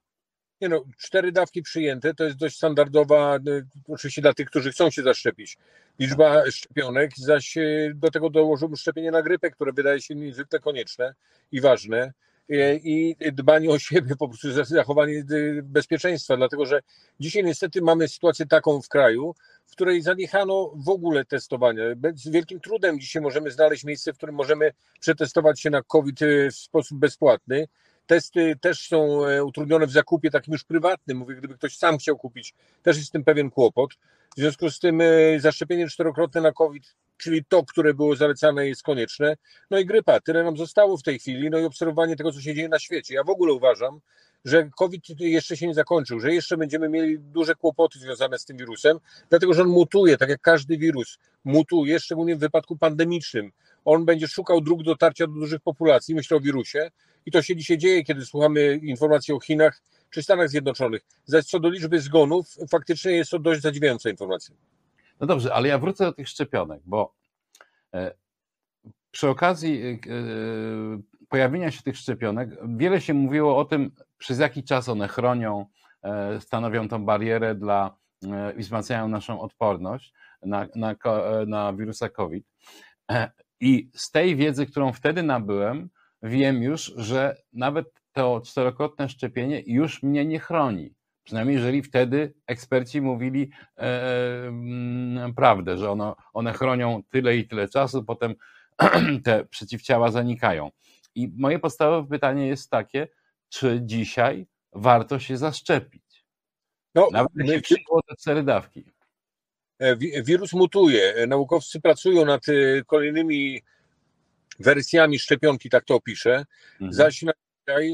Nie no, cztery dawki przyjęte to jest dość standardowa, y, oczywiście dla tych, którzy chcą się zaszczepić, liczba szczepionek, zaś y, do tego dołożyłbym szczepienie na grypę, które wydaje się niezwykle konieczne i ważne y, i dbanie o siebie, po prostu zachowanie bezpieczeństwa, dlatego że dzisiaj niestety mamy sytuację taką w kraju, w której zaniechano w ogóle testowania. Z wielkim trudem dzisiaj możemy znaleźć miejsce, w którym możemy przetestować się na COVID w sposób bezpłatny. Testy też są e, utrudnione w zakupie takim już prywatnym. Mówię, gdyby ktoś sam chciał kupić, też jest z tym pewien kłopot. W związku z tym e, zaszczepienie czterokrotne na COVID, czyli to, które było zalecane, jest konieczne. No i grypa, tyle nam zostało w tej chwili, no i obserwowanie tego, co się dzieje na świecie. Ja w ogóle uważam, że COVID jeszcze się nie zakończył, że jeszcze będziemy mieli duże kłopoty związane z tym wirusem, dlatego że on mutuje, tak jak każdy wirus mutuje, szczególnie w wypadku pandemicznym. On będzie szukał dróg dotarcia do dużych populacji, myślę o wirusie, i to się dzisiaj dzieje, kiedy słuchamy informacji o Chinach czy Stanach Zjednoczonych. Zaś co do liczby zgonów, faktycznie jest to dość zadziwiająca informacja. No dobrze, ale ja wrócę do tych szczepionek, bo e, przy okazji e, pojawienia się tych szczepionek wiele się mówiło o tym, przez jaki czas one chronią, e, stanowią tą barierę dla i wzmacniają naszą odporność na, na, na wirusa COVID. I z tej wiedzy, którą wtedy nabyłem, wiem już, że nawet to czterokrotne szczepienie już mnie nie chroni. Przynajmniej jeżeli wtedy eksperci mówili e, e, prawdę, że ono, one chronią tyle i tyle czasu, potem te przeciwciała zanikają. I moje podstawowe pytanie jest takie, czy dzisiaj warto się zaszczepić? No, Nawet jeśli było te cztery dawki. E, wirus mutuje. Naukowcy pracują nad e, kolejnymi wersjami szczepionki, tak to opiszę. Mhm. Zaś na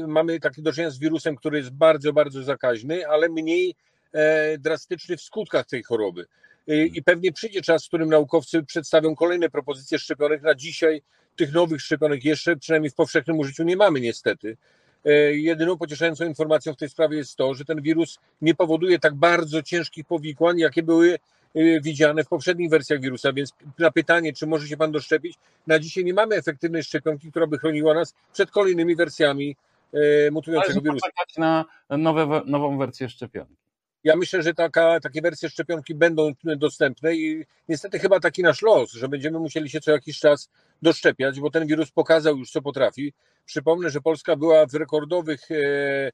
mamy takie do czynienia z wirusem, który jest bardzo, bardzo zakaźny, ale mniej e, drastyczny w skutkach tej choroby. I, mhm. I pewnie przyjdzie czas, w którym naukowcy przedstawią kolejne propozycje szczepionek. Na dzisiaj tych nowych szczepionek jeszcze, przynajmniej w powszechnym użyciu, nie mamy niestety. E, jedyną pocieszającą informacją w tej sprawie jest to, że ten wirus nie powoduje tak bardzo ciężkich powikłań, jakie były widziane w poprzednich wersjach wirusa, więc na pytanie, czy może się pan doszczepić, na dzisiaj nie mamy efektywnej szczepionki, która by chroniła nas przed kolejnymi wersjami y, mutującego wirusa. na nowe, nową wersję szczepionki. Ja myślę, że taka, takie wersje szczepionki będą dostępne i niestety chyba taki nasz los, że będziemy musieli się co jakiś czas doszczepiać, bo ten wirus pokazał już, co potrafi. Przypomnę, że Polska była w rekordowych e,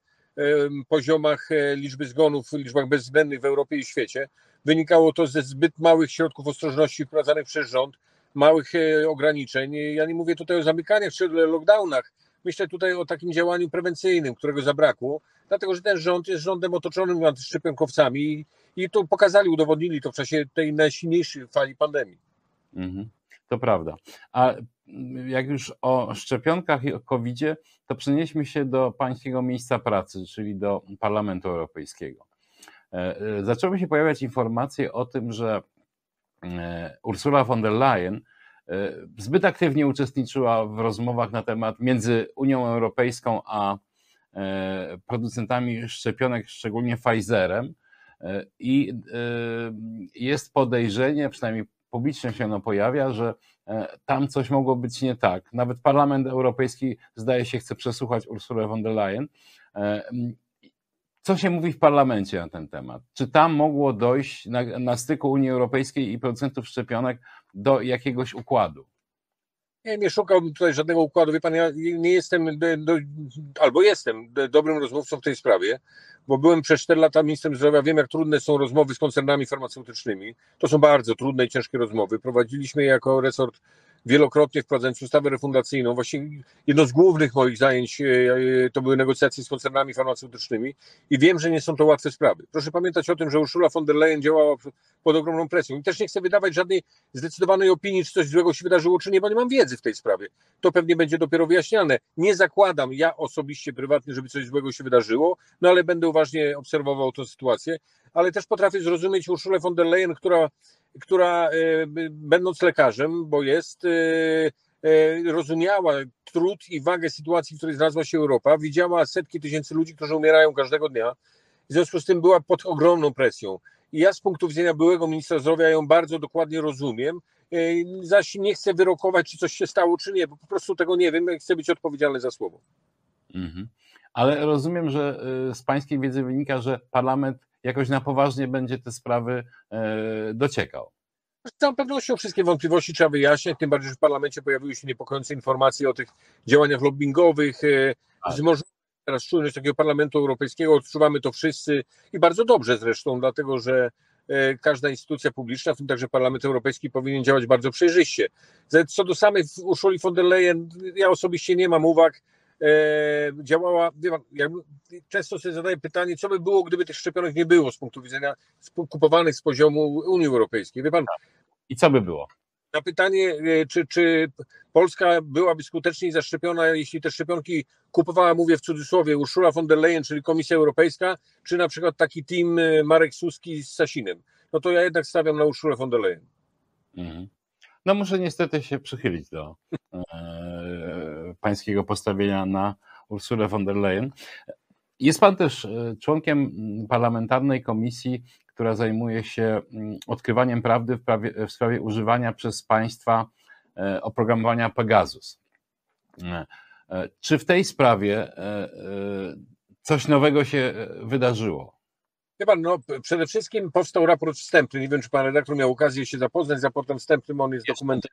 poziomach e, liczby zgonów, liczbach bezwzględnych w Europie i świecie. Wynikało to ze zbyt małych środków ostrożności wprowadzanych przez rząd, małych e, ograniczeń. Ja nie mówię tutaj o zamykaniach czy lockdownach. Myślę tutaj o takim działaniu prewencyjnym, którego zabrakło, dlatego że ten rząd jest rządem otoczonym antyszczepionkowcami i to pokazali, udowodnili to w czasie tej najsilniejszej fali pandemii. Mhm, to prawda. A jak już o szczepionkach i o covid to przenieśmy się do pańskiego miejsca pracy, czyli do Parlamentu Europejskiego. E, e, zaczęły się pojawiać informacje o tym, że e, Ursula von der Leyen zbyt aktywnie uczestniczyła w rozmowach na temat między Unią Europejską a producentami szczepionek, szczególnie Pfizerem. I jest podejrzenie, przynajmniej publicznie się ono pojawia, że tam coś mogło być nie tak. Nawet Parlament Europejski zdaje się chce przesłuchać Ursulę von der Leyen. Co się mówi w parlamencie na ten temat? Czy tam mogło dojść na, na styku Unii Europejskiej i producentów szczepionek do jakiegoś układu? Nie, nie szukałbym tutaj żadnego układu. Wie pan, ja nie jestem, do, do, albo jestem dobrym rozmówcą w tej sprawie, bo byłem przez 4 lata ministrem zdrowia, wiem jak trudne są rozmowy z koncernami farmaceutycznymi. To są bardzo trudne i ciężkie rozmowy. Prowadziliśmy je jako resort wielokrotnie wprowadzając ustawę refundacyjną. Właśnie jedno z głównych moich zajęć e, e, to były negocjacje z koncernami farmaceutycznymi i wiem, że nie są to łatwe sprawy. Proszę pamiętać o tym, że Ursula von der Leyen działała pod ogromną presją i też nie chcę wydawać żadnej zdecydowanej opinii, czy coś złego się wydarzyło, czy nie, bo nie mam wiedzy w tej sprawie. To pewnie będzie dopiero wyjaśniane. Nie zakładam ja osobiście, prywatnie, żeby coś złego się wydarzyło, no ale będę uważnie obserwował tę sytuację, ale też potrafię zrozumieć Ursulę von der Leyen, która która e, będąc lekarzem, bo jest, e, e, rozumiała trud i wagę sytuacji, w której znalazła się Europa, widziała setki tysięcy ludzi, którzy umierają każdego dnia. W związku z tym była pod ogromną presją. I ja z punktu widzenia byłego ministra zdrowia ją bardzo dokładnie rozumiem, zaś nie chcę wyrokować, czy coś się stało, czy nie, bo po prostu tego nie wiem, chcę być odpowiedzialny za słowo. Mhm. Ale rozumiem, że y, z pańskiej wiedzy wynika, że parlament jakoś na poważnie będzie te sprawy y, dociekał. Z całą pewnością wszystkie wątpliwości trzeba wyjaśniać, tym bardziej, że w parlamencie pojawiły się niepokojące informacje o tych działaniach lobbyingowych. y, Tak. Z może teraz czujność takiego parlamentu europejskiego, odczuwamy to wszyscy i bardzo dobrze zresztą, dlatego że y, każda instytucja publiczna, w tym także Parlament Europejski, powinien działać bardzo przejrzyście. Co do samej Urszuli von der Leyen, ja osobiście nie mam uwag. E, działała, ja często sobie zadaję pytanie, co by było, gdyby tych szczepionek nie było z punktu widzenia kupowanych z poziomu Unii Europejskiej. Wie pan, I co by było? na pytanie, e, czy, czy Polska byłaby skuteczniej zaszczepiona, jeśli te szczepionki kupowała, mówię w cudzysłowie, Ursula von der Leyen, czyli Komisja Europejska, czy na przykład taki team e, Marek Suski z Sasinem. No to ja jednak stawiam na Urszulę von der Leyen. Mhm. No muszę niestety się przychylić do pańskiego postawienia na Ursulę von der Leyen. Jest pan też e, członkiem mm, parlamentarnej komisji, która zajmuje się mm, odkrywaniem prawdy w, prawie, w sprawie używania przez państwa e, oprogramowania Pegasus. E, Czy w tej sprawie coś nowego się wydarzyło? Wie pan, no, przede wszystkim powstał raport wstępny. Nie wiem, czy pan redaktor miał okazję się zapoznać z raportem wstępnym. On jest dokumentem,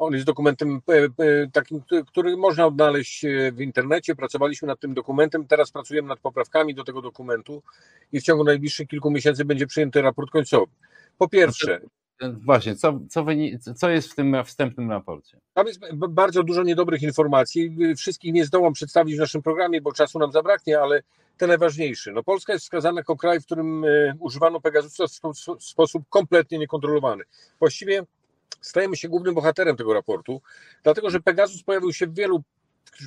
on jest dokumentem e, e, takim, który- można odnaleźć e, w internecie. Pracowaliśmy nad tym dokumentem. Teraz pracujemy nad poprawkami do tego dokumentu i w ciągu najbliższych kilku miesięcy będzie przyjęty raport końcowy. Po pierwsze, E, Właśnie, co, co, co jest w tym wstępnym raporcie? Tam jest bardzo dużo niedobrych informacji. Wszystkich nie zdołam przedstawić w naszym programie, bo czasu nam zabraknie, ale te najważniejsze. No Polska jest wskazana jako kraj, w którym używano Pegasusa w sposób kompletnie niekontrolowany. Właściwie stajemy się głównym bohaterem tego raportu, dlatego że Pegasus pojawił się w wielu,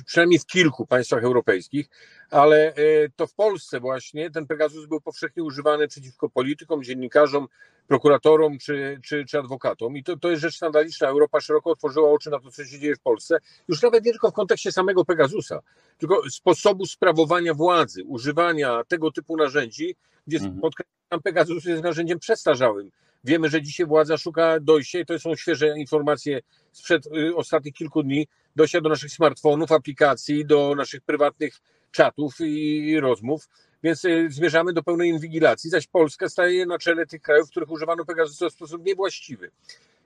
przynajmniej w kilku państwach europejskich, ale e, to w Polsce właśnie ten Pegasus był powszechnie używany przeciwko politykom, dziennikarzom, prokuratorom czy, czy, czy adwokatom. I to, to jest rzecz skandaliczna. Europa szeroko otworzyła oczy na to, co się dzieje w Polsce. Już nawet nie tylko w kontekście samego Pegasusa, tylko sposobu sprawowania władzy, używania tego typu narzędzi, gdzie Mhm. podkreślam, Pegasus jest narzędziem przestarzałym. Wiemy, że dzisiaj władza szuka dojścia, i to są świeże informacje sprzed y, ostatnich kilku dni, dojścia do naszych smartfonów, aplikacji, do naszych prywatnych czatów i rozmów, więc y, zmierzamy do pełnej inwigilacji, zaś Polska staje na czele tych krajów, w których używano Pegasusa w sposób niewłaściwy.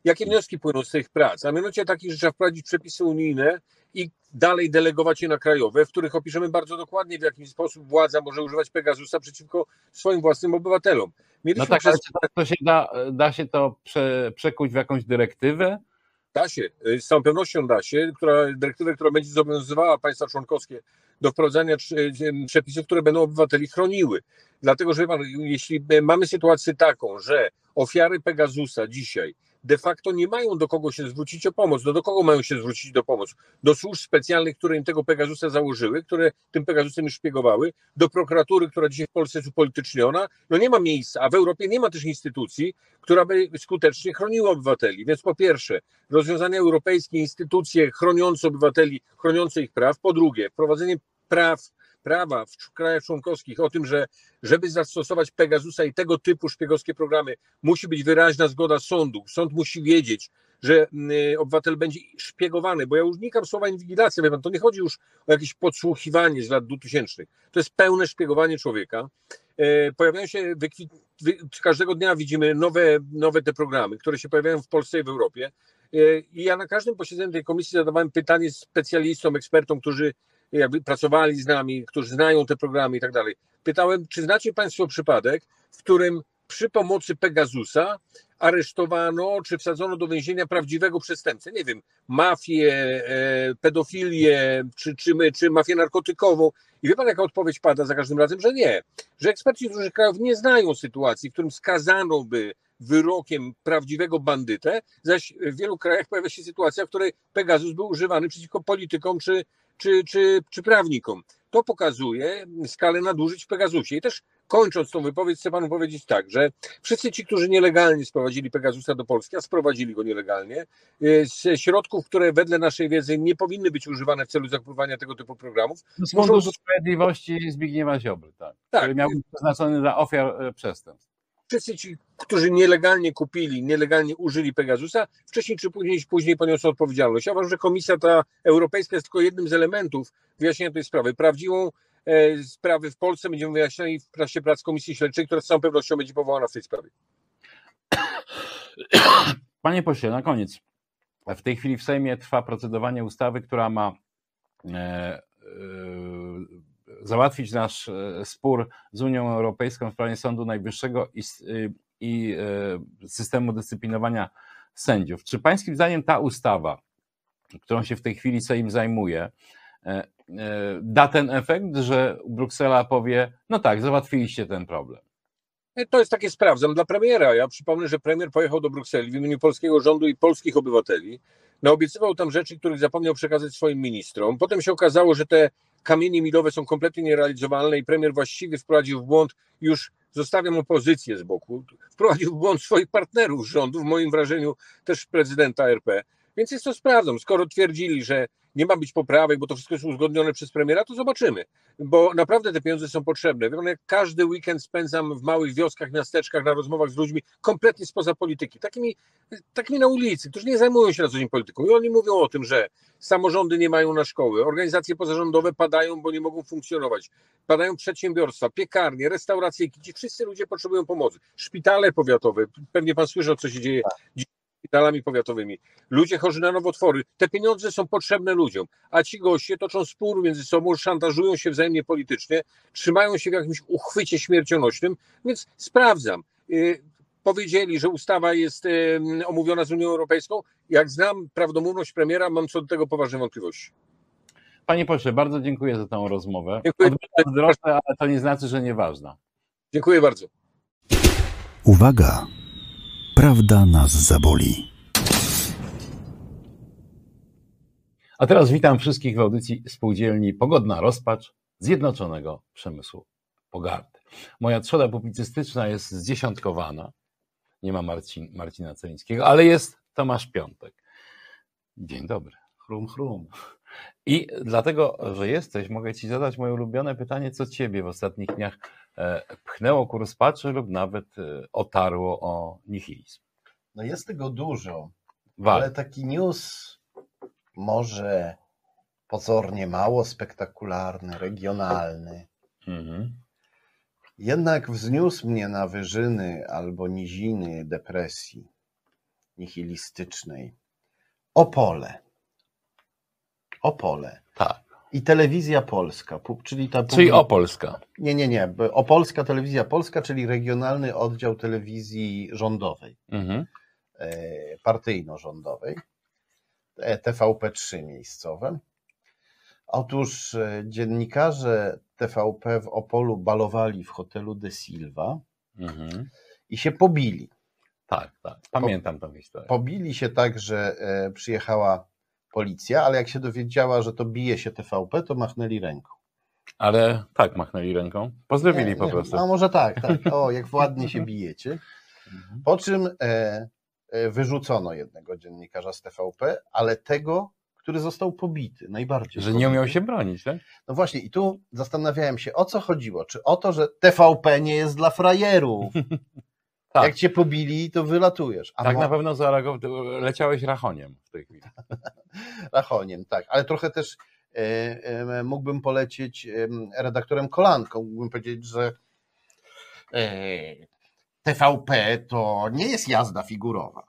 Jakie wnioski płyną z tych prac? A mianowicie takich, że trzeba wprowadzić przepisy unijne i dalej delegować je na krajowe, w których opiszemy bardzo dokładnie, w jaki sposób władza może używać Pegasusa przeciwko swoim własnym obywatelom. No Mieliśmy tak, przez... ale to, się da, da się to prze, przekuć w jakąś dyrektywę? Da się, y, z całą pewnością da się, która, dyrektywę, która będzie zobowiązywała państwa członkowskie do wprowadzania y, przepisów, które będą obywateli chroniły. Dlatego, że pan, jeśli y, mamy sytuację taką, że ofiary Pegasusa dzisiaj de facto nie mają do kogo się zwrócić o pomoc, no do kogo mają się zwrócić do pomoc? Do służb specjalnych, które im tego Pegasusa założyły, które tym Pegasusem szpiegowały, do prokuratury, która dzisiaj w Polsce jest upolityczniona. No nie ma miejsca, a w Europie nie ma też instytucji, która by skutecznie chroniła obywateli. Więc po pierwsze, rozwiązania europejskie, instytucje chroniące obywateli, chroniące ich praw. Po drugie, wprowadzenie praw, prawa w krajach członkowskich o tym, że żeby zastosować Pegasusa i tego typu szpiegowskie programy, musi być wyraźna zgoda sądu. Sąd musi wiedzieć, że y, obywatel będzie szpiegowany, bo ja unikam słowa inwigilacja, wie pan, to nie chodzi już o jakieś podsłuchiwanie z lat 2000. To jest pełne szpiegowanie człowieka. E, Pojawiają się, każdego dnia widzimy nowe, nowe te programy, które się pojawiają w Polsce i w Europie. E, I ja na każdym posiedzeniu tej komisji zadawałem pytanie specjalistom, ekspertom, którzy jakby pracowali z nami, którzy znają te programy i tak dalej. Pytałem, czy znacie Państwo przypadek, w którym przy pomocy Pegasusa aresztowano czy wsadzono do więzienia prawdziwego przestępcę, nie wiem, mafię, e, pedofilię czy, czy, czy mafię narkotykową. I wie pan, jaka odpowiedź pada za każdym razem, że nie. Że eksperci z różnych krajów nie znają sytuacji, w którym skazano by wyrokiem prawdziwego bandytę, zaś w wielu krajach pojawia się sytuacja, w której Pegasus był używany przeciwko politykom czy, czy, czy, czy prawnikom. To pokazuje skalę nadużyć w Pegasusie. I też kończąc tą wypowiedź, chcę panu powiedzieć tak, że wszyscy ci, którzy nielegalnie sprowadzili Pegasusa do Polski, a sprowadzili go nielegalnie, y, z środków, które wedle naszej wiedzy nie powinny być używane w celu zakupywania tego typu programów, Z Muszą- Funduszu Sprawiedliwości Zbigniewa Ziobry, tak, Tak. który miał być przeznaczony dla ofiar e, przestępstw. Wszyscy ci, którzy nielegalnie kupili, nielegalnie użyli Pegasusa, wcześniej czy później, później poniosą odpowiedzialność. Ja uważam, że Komisja ta Europejska jest tylko jednym z elementów wyjaśnienia tej sprawy. Prawdziwą e, sprawy w Polsce będziemy wyjaśniali w trakcie prac Komisji Śledczej, która z całą pewnością będzie powołana w tej sprawie. Panie pośle, na koniec. W tej chwili w Sejmie trwa procedowanie ustawy, która ma e, e, załatwić nasz e, spór z Unią Europejską w sprawie Sądu Najwyższego i, i e, systemu dyscyplinowania sędziów. Czy Pańskim zdaniem ta ustawa, którą się w tej chwili Sejm zajmuje, e, da ten efekt, że Bruksela powie, no tak, załatwiliście ten problem? To jest takie sprawdzam dla premiera. Ja przypomnę, że premier pojechał do Brukseli w imieniu polskiego rządu i polskich obywateli. Naobiecywał tam rzeczy, których zapomniał przekazać swoim ministrom. Potem się okazało, że te kamienie milowe są kompletnie nierealizowalne i premier właściwie wprowadził w błąd, już zostawiam opozycję z boku, wprowadził w błąd swoich partnerów rządu, w moim wrażeniu też prezydenta RP. Więc jest to sprawdzą. Skoro twierdzili, że nie ma być poprawek, bo to wszystko jest uzgodnione przez premiera, to zobaczymy. Bo naprawdę te pieniądze są potrzebne. Wie jak każdy weekend spędzam w małych wioskach, miasteczkach, na rozmowach z ludźmi kompletnie spoza polityki. Takimi, takimi na ulicy, którzy nie zajmują się na co dzień polityką. I oni mówią o tym, że samorządy nie mają na szkoły, organizacje pozarządowe padają, bo nie mogą funkcjonować. Padają przedsiębiorstwa, piekarnie, restauracje, gdzie wszyscy ludzie potrzebują pomocy. Szpitale powiatowe, pewnie pan słyszał, co się dzieje z szpitalami powiatowymi. Ludzie chorzy na nowotwory. Te pieniądze są potrzebne ludziom, a ci goście toczą spór między sobą, szantażują się wzajemnie politycznie, trzymają się w jakimś uchwycie śmiercionośnym, więc sprawdzam. Y, Powiedzieli, że ustawa jest omówiona z Unią Europejską. Jak znam prawdomówność premiera, mam co do tego poważne wątpliwości. Panie pośle, bardzo dziękuję za tę rozmowę. Dziękuję. Zdrowie, ale to nie znaczy, że nieważna. Dziękuję bardzo. Uwaga! Prawda nas zaboli. A teraz witam wszystkich w audycji spółdzielni Pogodna Rozpacz Zjednoczonego Przemysłu Pogardy. Moja trzoda publicystyczna jest zdziesiątkowana. Nie ma Marcin, Marcina Celińskiego, ale jest Tomasz Piątek. Dzień dobry. Chrum, chrum. I dlatego, że jesteś, mogę Ci zadać moje ulubione pytanie, co Ciebie w ostatnich dniach pchnęło ku rozpaczy lub nawet e, otarło o nihilizm. No jest tego dużo, Wal. ale taki news może pozornie mało spektakularny, regionalny, Mhm. jednak wzniósł mnie na wyżyny albo niziny depresji nihilistycznej. Opole. Opole. Tak. I telewizja polska, czyli ta Czyli Opolska. Nie, nie, nie. Opolska Telewizja Polska, czyli regionalny oddział telewizji rządowej, Mhm. e, partyjno-rządowej, e, TVP3 miejscowe. Otóż e, dziennikarze TVP w Opolu balowali w hotelu De Silva Mhm. i się pobili. Tak, tak. Pamiętam tą historię. Pobili się tak, że przyjechała policja, ale jak się dowiedziała, że to bije się TVP, to machnęli ręką. Ale tak machnęli ręką. Pozdrowili Nie, po nie, prostu. A może tak, tak. O, jak ładnie się bijecie. Mhm. Po czym e, e, wyrzucono jednego dziennikarza z TVP, ale tego, który został pobity, najbardziej. Że nie umiał pobity. się bronić, tak? No właśnie, i tu zastanawiałem się, o co chodziło. Czy o to, że TVP nie jest dla frajerów? Tak. Jak cię pobili, to wylatujesz. A tak mo- na pewno zareagował, leciałeś rachoniem w tej chwili. Rachoniem, tak. Ale trochę też e, e, mógłbym polecieć em, redaktorem Kolanką. Mógłbym powiedzieć, że e, TVP to nie jest jazda figurowa.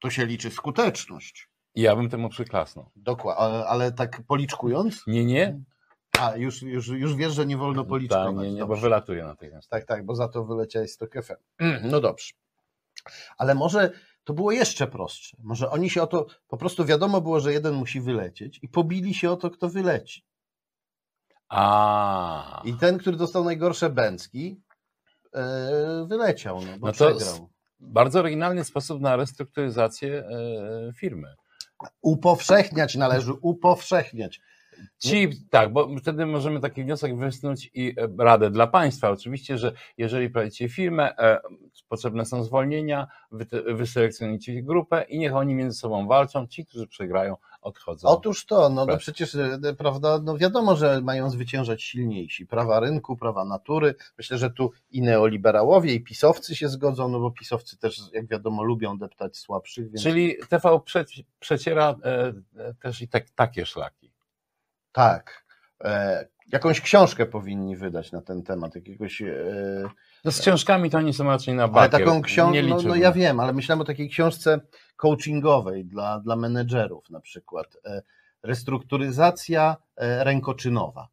To się liczy skuteczność. Ja bym temu przyklasnął. Dokładnie, ale, ale tak policzkując? Nie, nie. A, już, już, już wiesz, że nie wolno Tak, policzkować. nie, nie, bo wylatuje natychmiast. Tak, tak, bo za to wyleciałeś z Tok FM. No dobrze. Ale może to było jeszcze prostsze. Może oni się o to, po prostu wiadomo było, że jeden musi wylecieć i pobili się o to, kto wyleci. A. I ten, który dostał najgorsze bęcki, e, wyleciał, no, bo No to przegrał. Bardzo oryginalny sposób na restrukturyzację e, firmy. Upowszechniać należy, upowszechniać. Ci, tak, bo wtedy możemy taki wniosek wysnuć i e, radę dla państwa. Oczywiście, że jeżeli prowadzicie firmę, e, potrzebne są zwolnienia, wy, wyselekcjonujcie grupę i niech oni między sobą walczą. Ci, którzy przegrają, odchodzą. Otóż to, no, no przecież e, prawda, no wiadomo, że mają zwyciężać silniejsi. Prawa rynku, prawa natury. Myślę, że tu i neoliberałowie, i pisowcy się zgodzą, no bo pisowcy też, jak wiadomo, lubią deptać słabszych. Więc... Czyli TV prze, przeciera e, też i tak, takie szlaki. Tak. E, Jakąś książkę powinni wydać na ten temat, jakiegoś. E, No z książkami to oni są raczej na ale bakier. taką książkę. No, no ja wiem, ale myślałem o takiej książce coachingowej dla, dla menedżerów na przykład. E, restrukturyzacja e, rękoczynowa.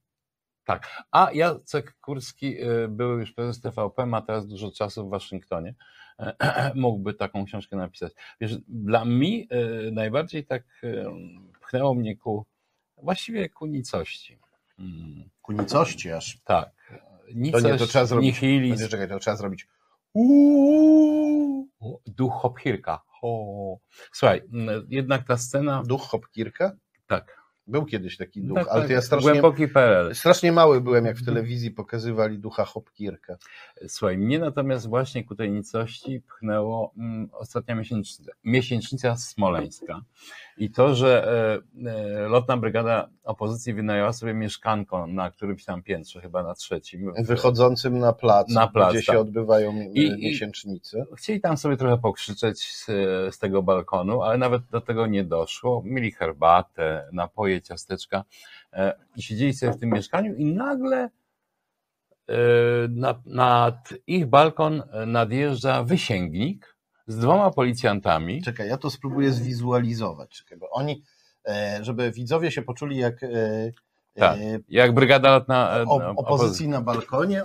Tak. A Jacek Kurski, y, były już prezes TVP, ma teraz dużo czasu w Waszyngtonie. Mógłby taką książkę napisać. Wiesz, dla mnie najbardziej tak pchnęło mnie ku, właściwie ku nicości. Mm, Ku nicości aż. tak. To Nicość, nie, to trzeba zrobić. nihilizm, Będzie, czekaj, to trzeba zrobić. o, duch Hopkirka. O. Słuchaj, mm, jednak ta scena, Duch Hopkirka? tak. Był kiedyś taki duch, tak, ale tak, to ja strasznie, Głęboki PRL. strasznie mały byłem, jak w telewizji pokazywali ducha Hopkirka. Słuchaj, mnie natomiast właśnie ku tej nicości pchnęło mm, ostatnia miesięcznica, miesięcznica smoleńska i to, że e, e, lotna brygada opozycji wynajęła sobie mieszkanko na którymś tam piętrze, chyba na trzecim. Wychodzącym na plac, Na plac, gdzie tak. się odbywają I- I, i- miesięcznice. Chcieli tam sobie trochę pokrzyczeć z, z tego balkonu, ale nawet do tego nie doszło. Mieli herbatę, napoje, ciasteczka e, i siedzieli sobie w tym mieszkaniu i nagle e, na, nad ich balkon e, nadjeżdża wysięgnik z dwoma policjantami. Czekaj, ja to spróbuję zwizualizować. Czekaj, bo oni, e, żeby widzowie się poczuli jak e, Tak. e, Jak brygada lotna e, o, no, opozycji na balkonie.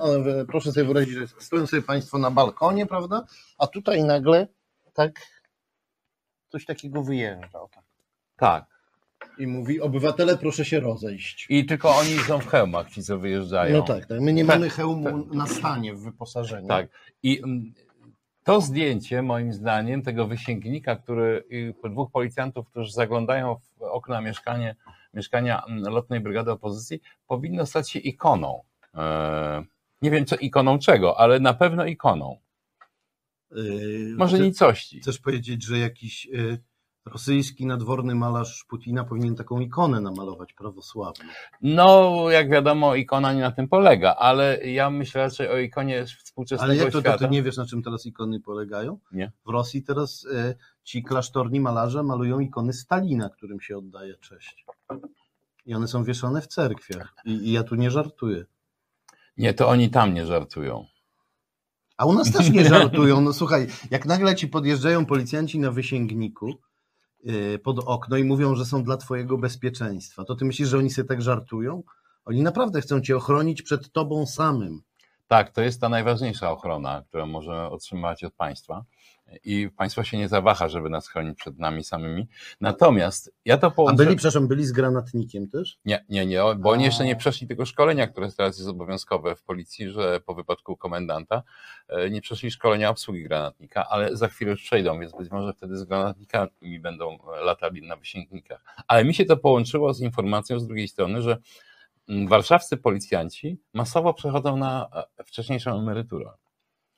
Proszę sobie wyobrazić, że stoją sobie Państwo na balkonie, prawda? A tutaj nagle tak coś takiego wyjeżdża. tak. Tak. I mówi, obywatele proszę się rozejść. I tylko oni są w hełmach, ci co wyjeżdżają. No tak, tak. My nie mamy hełmu na stanie w wyposażeniu. Tak. I mm, to zdjęcie, moim zdaniem, tego wysięgnika, który i dwóch policjantów, którzy zaglądają w okna mieszkanie, mieszkania mm, lotnej brygady opozycji, powinno stać się ikoną. E, Nie wiem, co ikoną czego, ale na pewno ikoną. Yy, Może nicości. Chcesz powiedzieć, że jakiś y, rosyjski nadworny malarz Putina powinien taką ikonę namalować prawosławną? No, jak wiadomo, ikona nie na tym polega, ale ja myślę raczej o ikonie współczesnego Ale jak to, to świata. ty nie wiesz, na czym teraz ikony polegają? Nie. W Rosji teraz y, ci klasztorni malarze malują ikony Stalina, którym się oddaje cześć. I one są wieszane w cerkwiach. I, i ja tu nie żartuję. Nie, to oni tam nie żartują. A u nas też nie żartują. No słuchaj, jak nagle ci podjeżdżają policjanci na wysięgniku pod okno i mówią, że są dla twojego bezpieczeństwa, to ty myślisz, że oni sobie tak żartują? Oni naprawdę chcą cię ochronić przed tobą samym. Tak, to jest ta najważniejsza ochrona, którą możemy otrzymać od państwa. I państwo się nie zawaha, żeby nas chronić przed nami samymi. Natomiast ja to A połączę... byli, przepraszam, byli z granatnikiem też? Nie, nie, nie, bo oni A. jeszcze nie przeszli tego szkolenia, które teraz jest obowiązkowe w policji, że po wypadku komendanta e, nie przeszli szkolenia obsługi granatnika, ale za chwilę już przejdą, więc być może wtedy z granatnikami będą latali na wysięgnikach. Ale mi się to połączyło z informacją z drugiej strony, że mm, warszawscy policjanci masowo przechodzą na e, wcześniejszą emeryturę.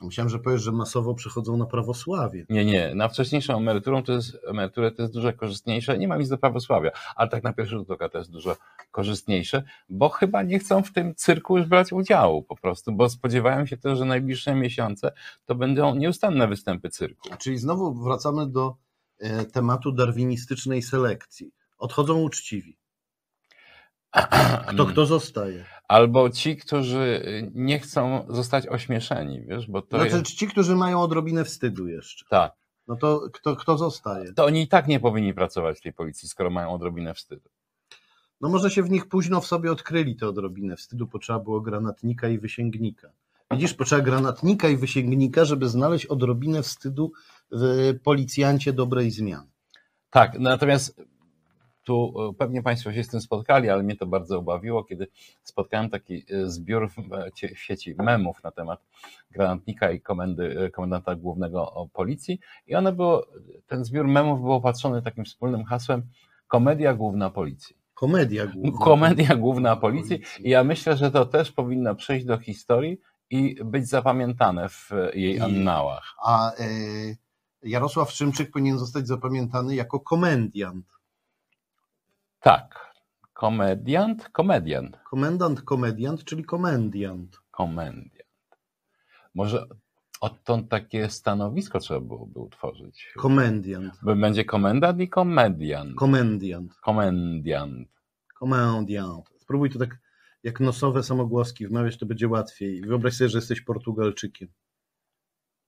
Myślałem, że powiesz, że masowo przechodzą na prawosławie. Nie, nie, na wcześniejszą emeryturę to jest, emeryturę to jest dużo korzystniejsze. Nie ma nic do prawosławia, ale tak na pierwszy rzut oka to jest dużo korzystniejsze, bo chyba nie chcą w tym cyrku już brać udziału po prostu, bo spodziewają się też, że najbliższe miesiące to będą nieustanne występy cyrku. Czyli znowu wracamy do e, tematu darwinistycznej selekcji. Odchodzą uczciwi. Kto kto zostaje? Albo ci, którzy nie chcą zostać ośmieszeni, wiesz, bo to Znaczy jest, ci, którzy mają odrobinę wstydu jeszcze. tak, No to kto, kto zostaje? to oni i tak nie powinni pracować w tej policji, skoro mają odrobinę wstydu. No może się w nich późno w sobie odkryli tę odrobinę wstydu, potrzeba było granatnika i wysięgnika. Widzisz, potrzeba granatnika i wysięgnika, żeby znaleźć odrobinę wstydu w policjancie dobrej zmiany. Tak, natomiast tu e, pewnie Państwo się z tym spotkali, ale mnie to bardzo obawiło, kiedy spotkałem taki e, zbiór w, e, w sieci memów na temat granatnika i komendy, komendanta głównego policji i one było, ten zbiór memów był opatrzony takim wspólnym hasłem komedia główna policji. Komedia główna. Komedia główna policji i ja myślę, że to też powinno przejść do historii i być zapamiętane w jej I- annałach. A e, Jarosław Szymczyk powinien zostać zapamiętany jako komendiant. Tak, komediant, komediant. Komendant, komediant, czyli komendiant. Komendiant. Może odtąd takie stanowisko trzeba byłoby utworzyć. Komendiant. Będzie komendant i komediant. Komendiant. Komendiant. Komendiant. Spróbuj to tak jak nosowe samogłoski wmawiać, to będzie łatwiej. Wyobraź sobie, że jesteś Portugalczykiem.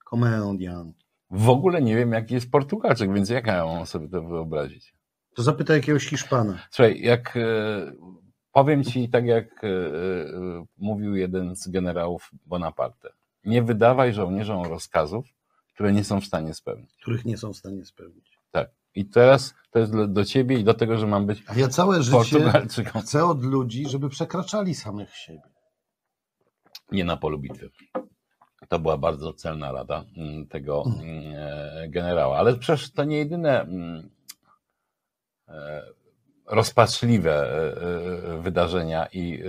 Komediant. W ogóle nie wiem, jaki jest Portugalczyk, więc jak ja mam sobie to wyobrazić? To zapytaj jakiegoś Hiszpana. Słuchaj, jak e, powiem ci tak, jak e, e, mówił jeden z generałów Bonaparte. Nie wydawaj żołnierzom rozkazów, które nie są w stanie spełnić. których nie są w stanie spełnić. Tak. I teraz to jest do- ciebie i do tego, że mam być A ja całe życie chcę od ludzi, żeby przekraczali samych siebie. Nie na polu bitwy. To była bardzo celna rada mm, tego mm, e, generała. Ale przecież to nie jedyne mm, rozpaczliwe e, e, wydarzenia i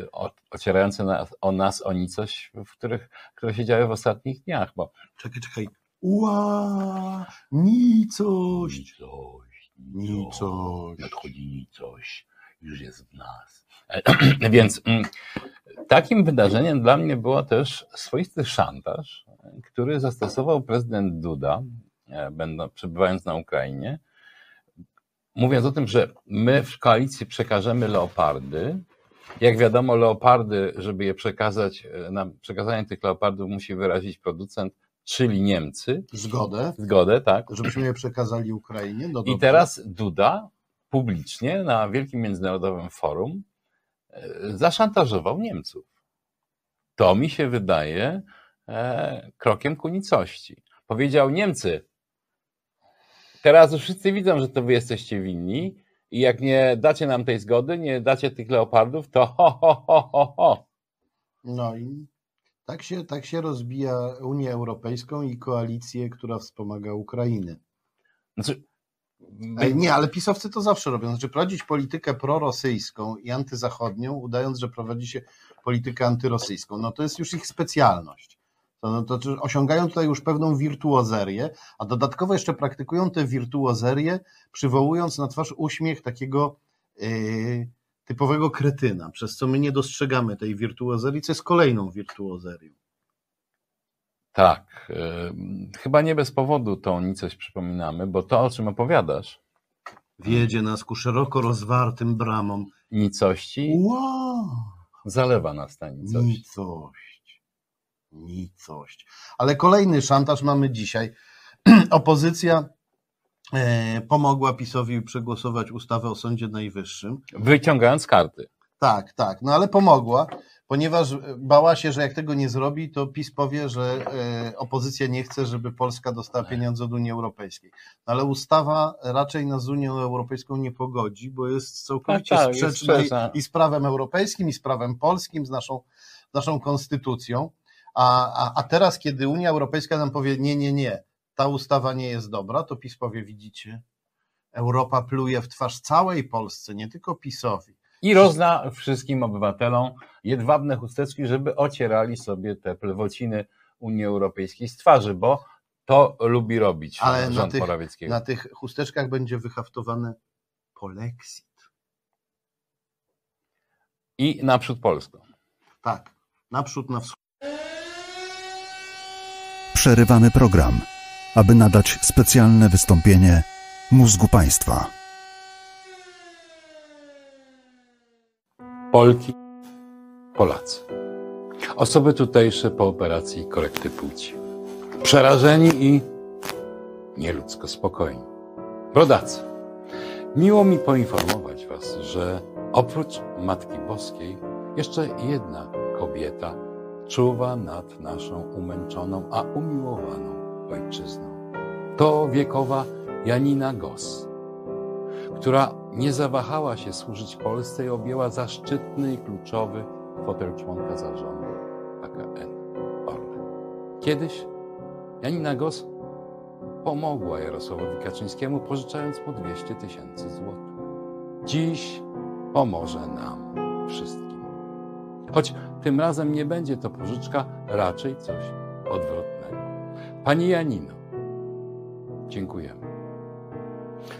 ocierające nas, o nas o nicość, w których, które się działy w ostatnich dniach, bo Czekaj, czekaj. Ła, nicość. nicość, Nicość. nadchodzi nicość, już jest w nas. E, Więc mm, takim wydarzeniem dla mnie było też swoisty szantaż, który zastosował prezydent Duda, e, będąc, przebywając na Ukrainie, mówiąc o tym, że my w koalicji przekażemy leopardy. Jak wiadomo, leopardy, żeby je przekazać, e, na przekazanie tych leopardów musi wyrazić producent, czyli Niemcy. Zgodę, Zgodę, tak. żebyśmy je przekazali Ukrainie. No I teraz Duda publicznie na wielkim międzynarodowym forum e, zaszantażował Niemców. To mi się wydaje e, krokiem ku nicości. Powiedział Niemcy, teraz już wszyscy widzą, że to wy jesteście winni i jak nie dacie nam tej zgody, nie dacie tych leopardów, to ho, ho, ho, ho, ho. No i tak się, tak się rozbija Unię Europejską i koalicję, która wspomaga Ukrainę. Znaczy, Ej, nie, ale pisowcy to zawsze robią. Znaczy prowadzić politykę prorosyjską i antyzachodnią, udając, że prowadzi się politykę antyrosyjską. No to jest już ich specjalność. To, no, to, to osiągają tutaj już pewną wirtuozerię, a dodatkowo jeszcze praktykują tę wirtuozerię, przywołując na twarz uśmiech takiego yy, typowego kretyna, przez co my nie dostrzegamy tej wirtuozerii, co jest kolejną wirtuozerią. Tak, y, chyba nie bez powodu tą nicość przypominamy, bo to, o czym opowiadasz, Wiedzie nas ku szeroko rozwartym bramom. nicości, Wow! zalewa nas ta nicość. Nicość. Nicość. Ale kolejny szantaż mamy dzisiaj. Opozycja e, pomogła PiSowi przegłosować ustawę o Sądzie Najwyższym. Wyciągając karty. Tak, tak, no ale pomogła, ponieważ bała się, że jak tego nie zrobi, to PiS powie, że e, opozycja nie chce, żeby Polska dostała pieniądze od Unii Europejskiej. No ale ustawa raczej nas z Unią Europejską nie pogodzi, bo jest całkowicie Tak, tak, jest sprzeczna sprzeczna. i, i z prawem europejskim, i z prawem polskim, z naszą, z naszą konstytucją. A, a, a teraz, kiedy Unia Europejska nam powie, nie, nie, nie, ta ustawa nie jest dobra, to PiS powie, widzicie, Europa pluje w twarz całej Polsce, nie tylko PiSowi. I rozda wszystkim obywatelom jedwabne chusteczki, żeby ocierali sobie te plewociny Unii Europejskiej z twarzy, bo to lubi robić Ale na rząd tych- Morawieckiego. Na tych chusteczkach będzie wyhaftowane polexit. I naprzód Polską. Tak, naprzód, na wschód. Przerywamy program, aby nadać specjalne wystąpienie mózgu państwa. Polki, Polacy. Osoby tutejsze po operacji korekty płci. Przerażeni i nieludzko spokojni. Rodacy. Miło mi poinformować Was, że oprócz Matki Boskiej jeszcze jedna kobieta czuwa nad naszą umęczoną, a umiłowaną ojczyzną. To wiekowa Janina Gos, która nie zawahała się służyć Polsce i objęła zaszczytny i kluczowy fotel członka zarządu PKN Orlen. Kiedyś Janina Gos pomogła Jarosławowi Kaczyńskiemu, pożyczając mu 200 tysięcy złotych. Dziś pomoże nam wszystkim. Choć tym razem nie będzie to pożyczka, raczej coś odwrotnego. Pani Janino, dziękujemy.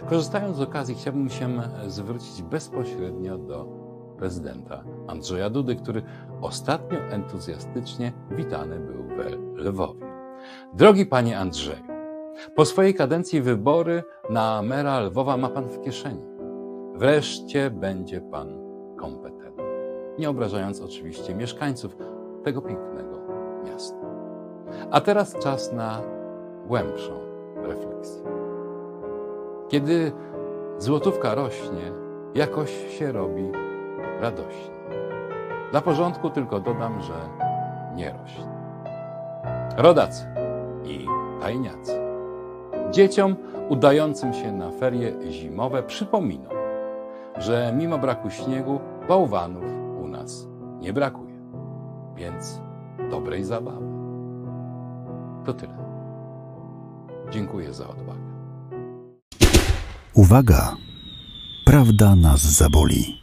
Korzystając z okazji, chciałbym się zwrócić bezpośrednio do prezydenta Andrzeja Dudy, który ostatnio entuzjastycznie witany był we Lwowie. Drogi panie Andrzeju, po swojej kadencji wybory na mera Lwowa ma pan w kieszeni. Wreszcie będzie pan kompetentny. Nie obrażając oczywiście mieszkańców tego pięknego miasta. A teraz czas na głębszą refleksję. Kiedy złotówka rośnie, jakoś się robi radośnie. Dla porządku tylko dodam, że nie rośnie. Rodacy i tajniacy. Dzieciom udającym się na ferie zimowe przypominam, że mimo braku śniegu bałwanów nie brakuje. Więc dobrej zabawy. To tyle. Dziękuję za odwagę. Uwaga! Prawda nas zaboli.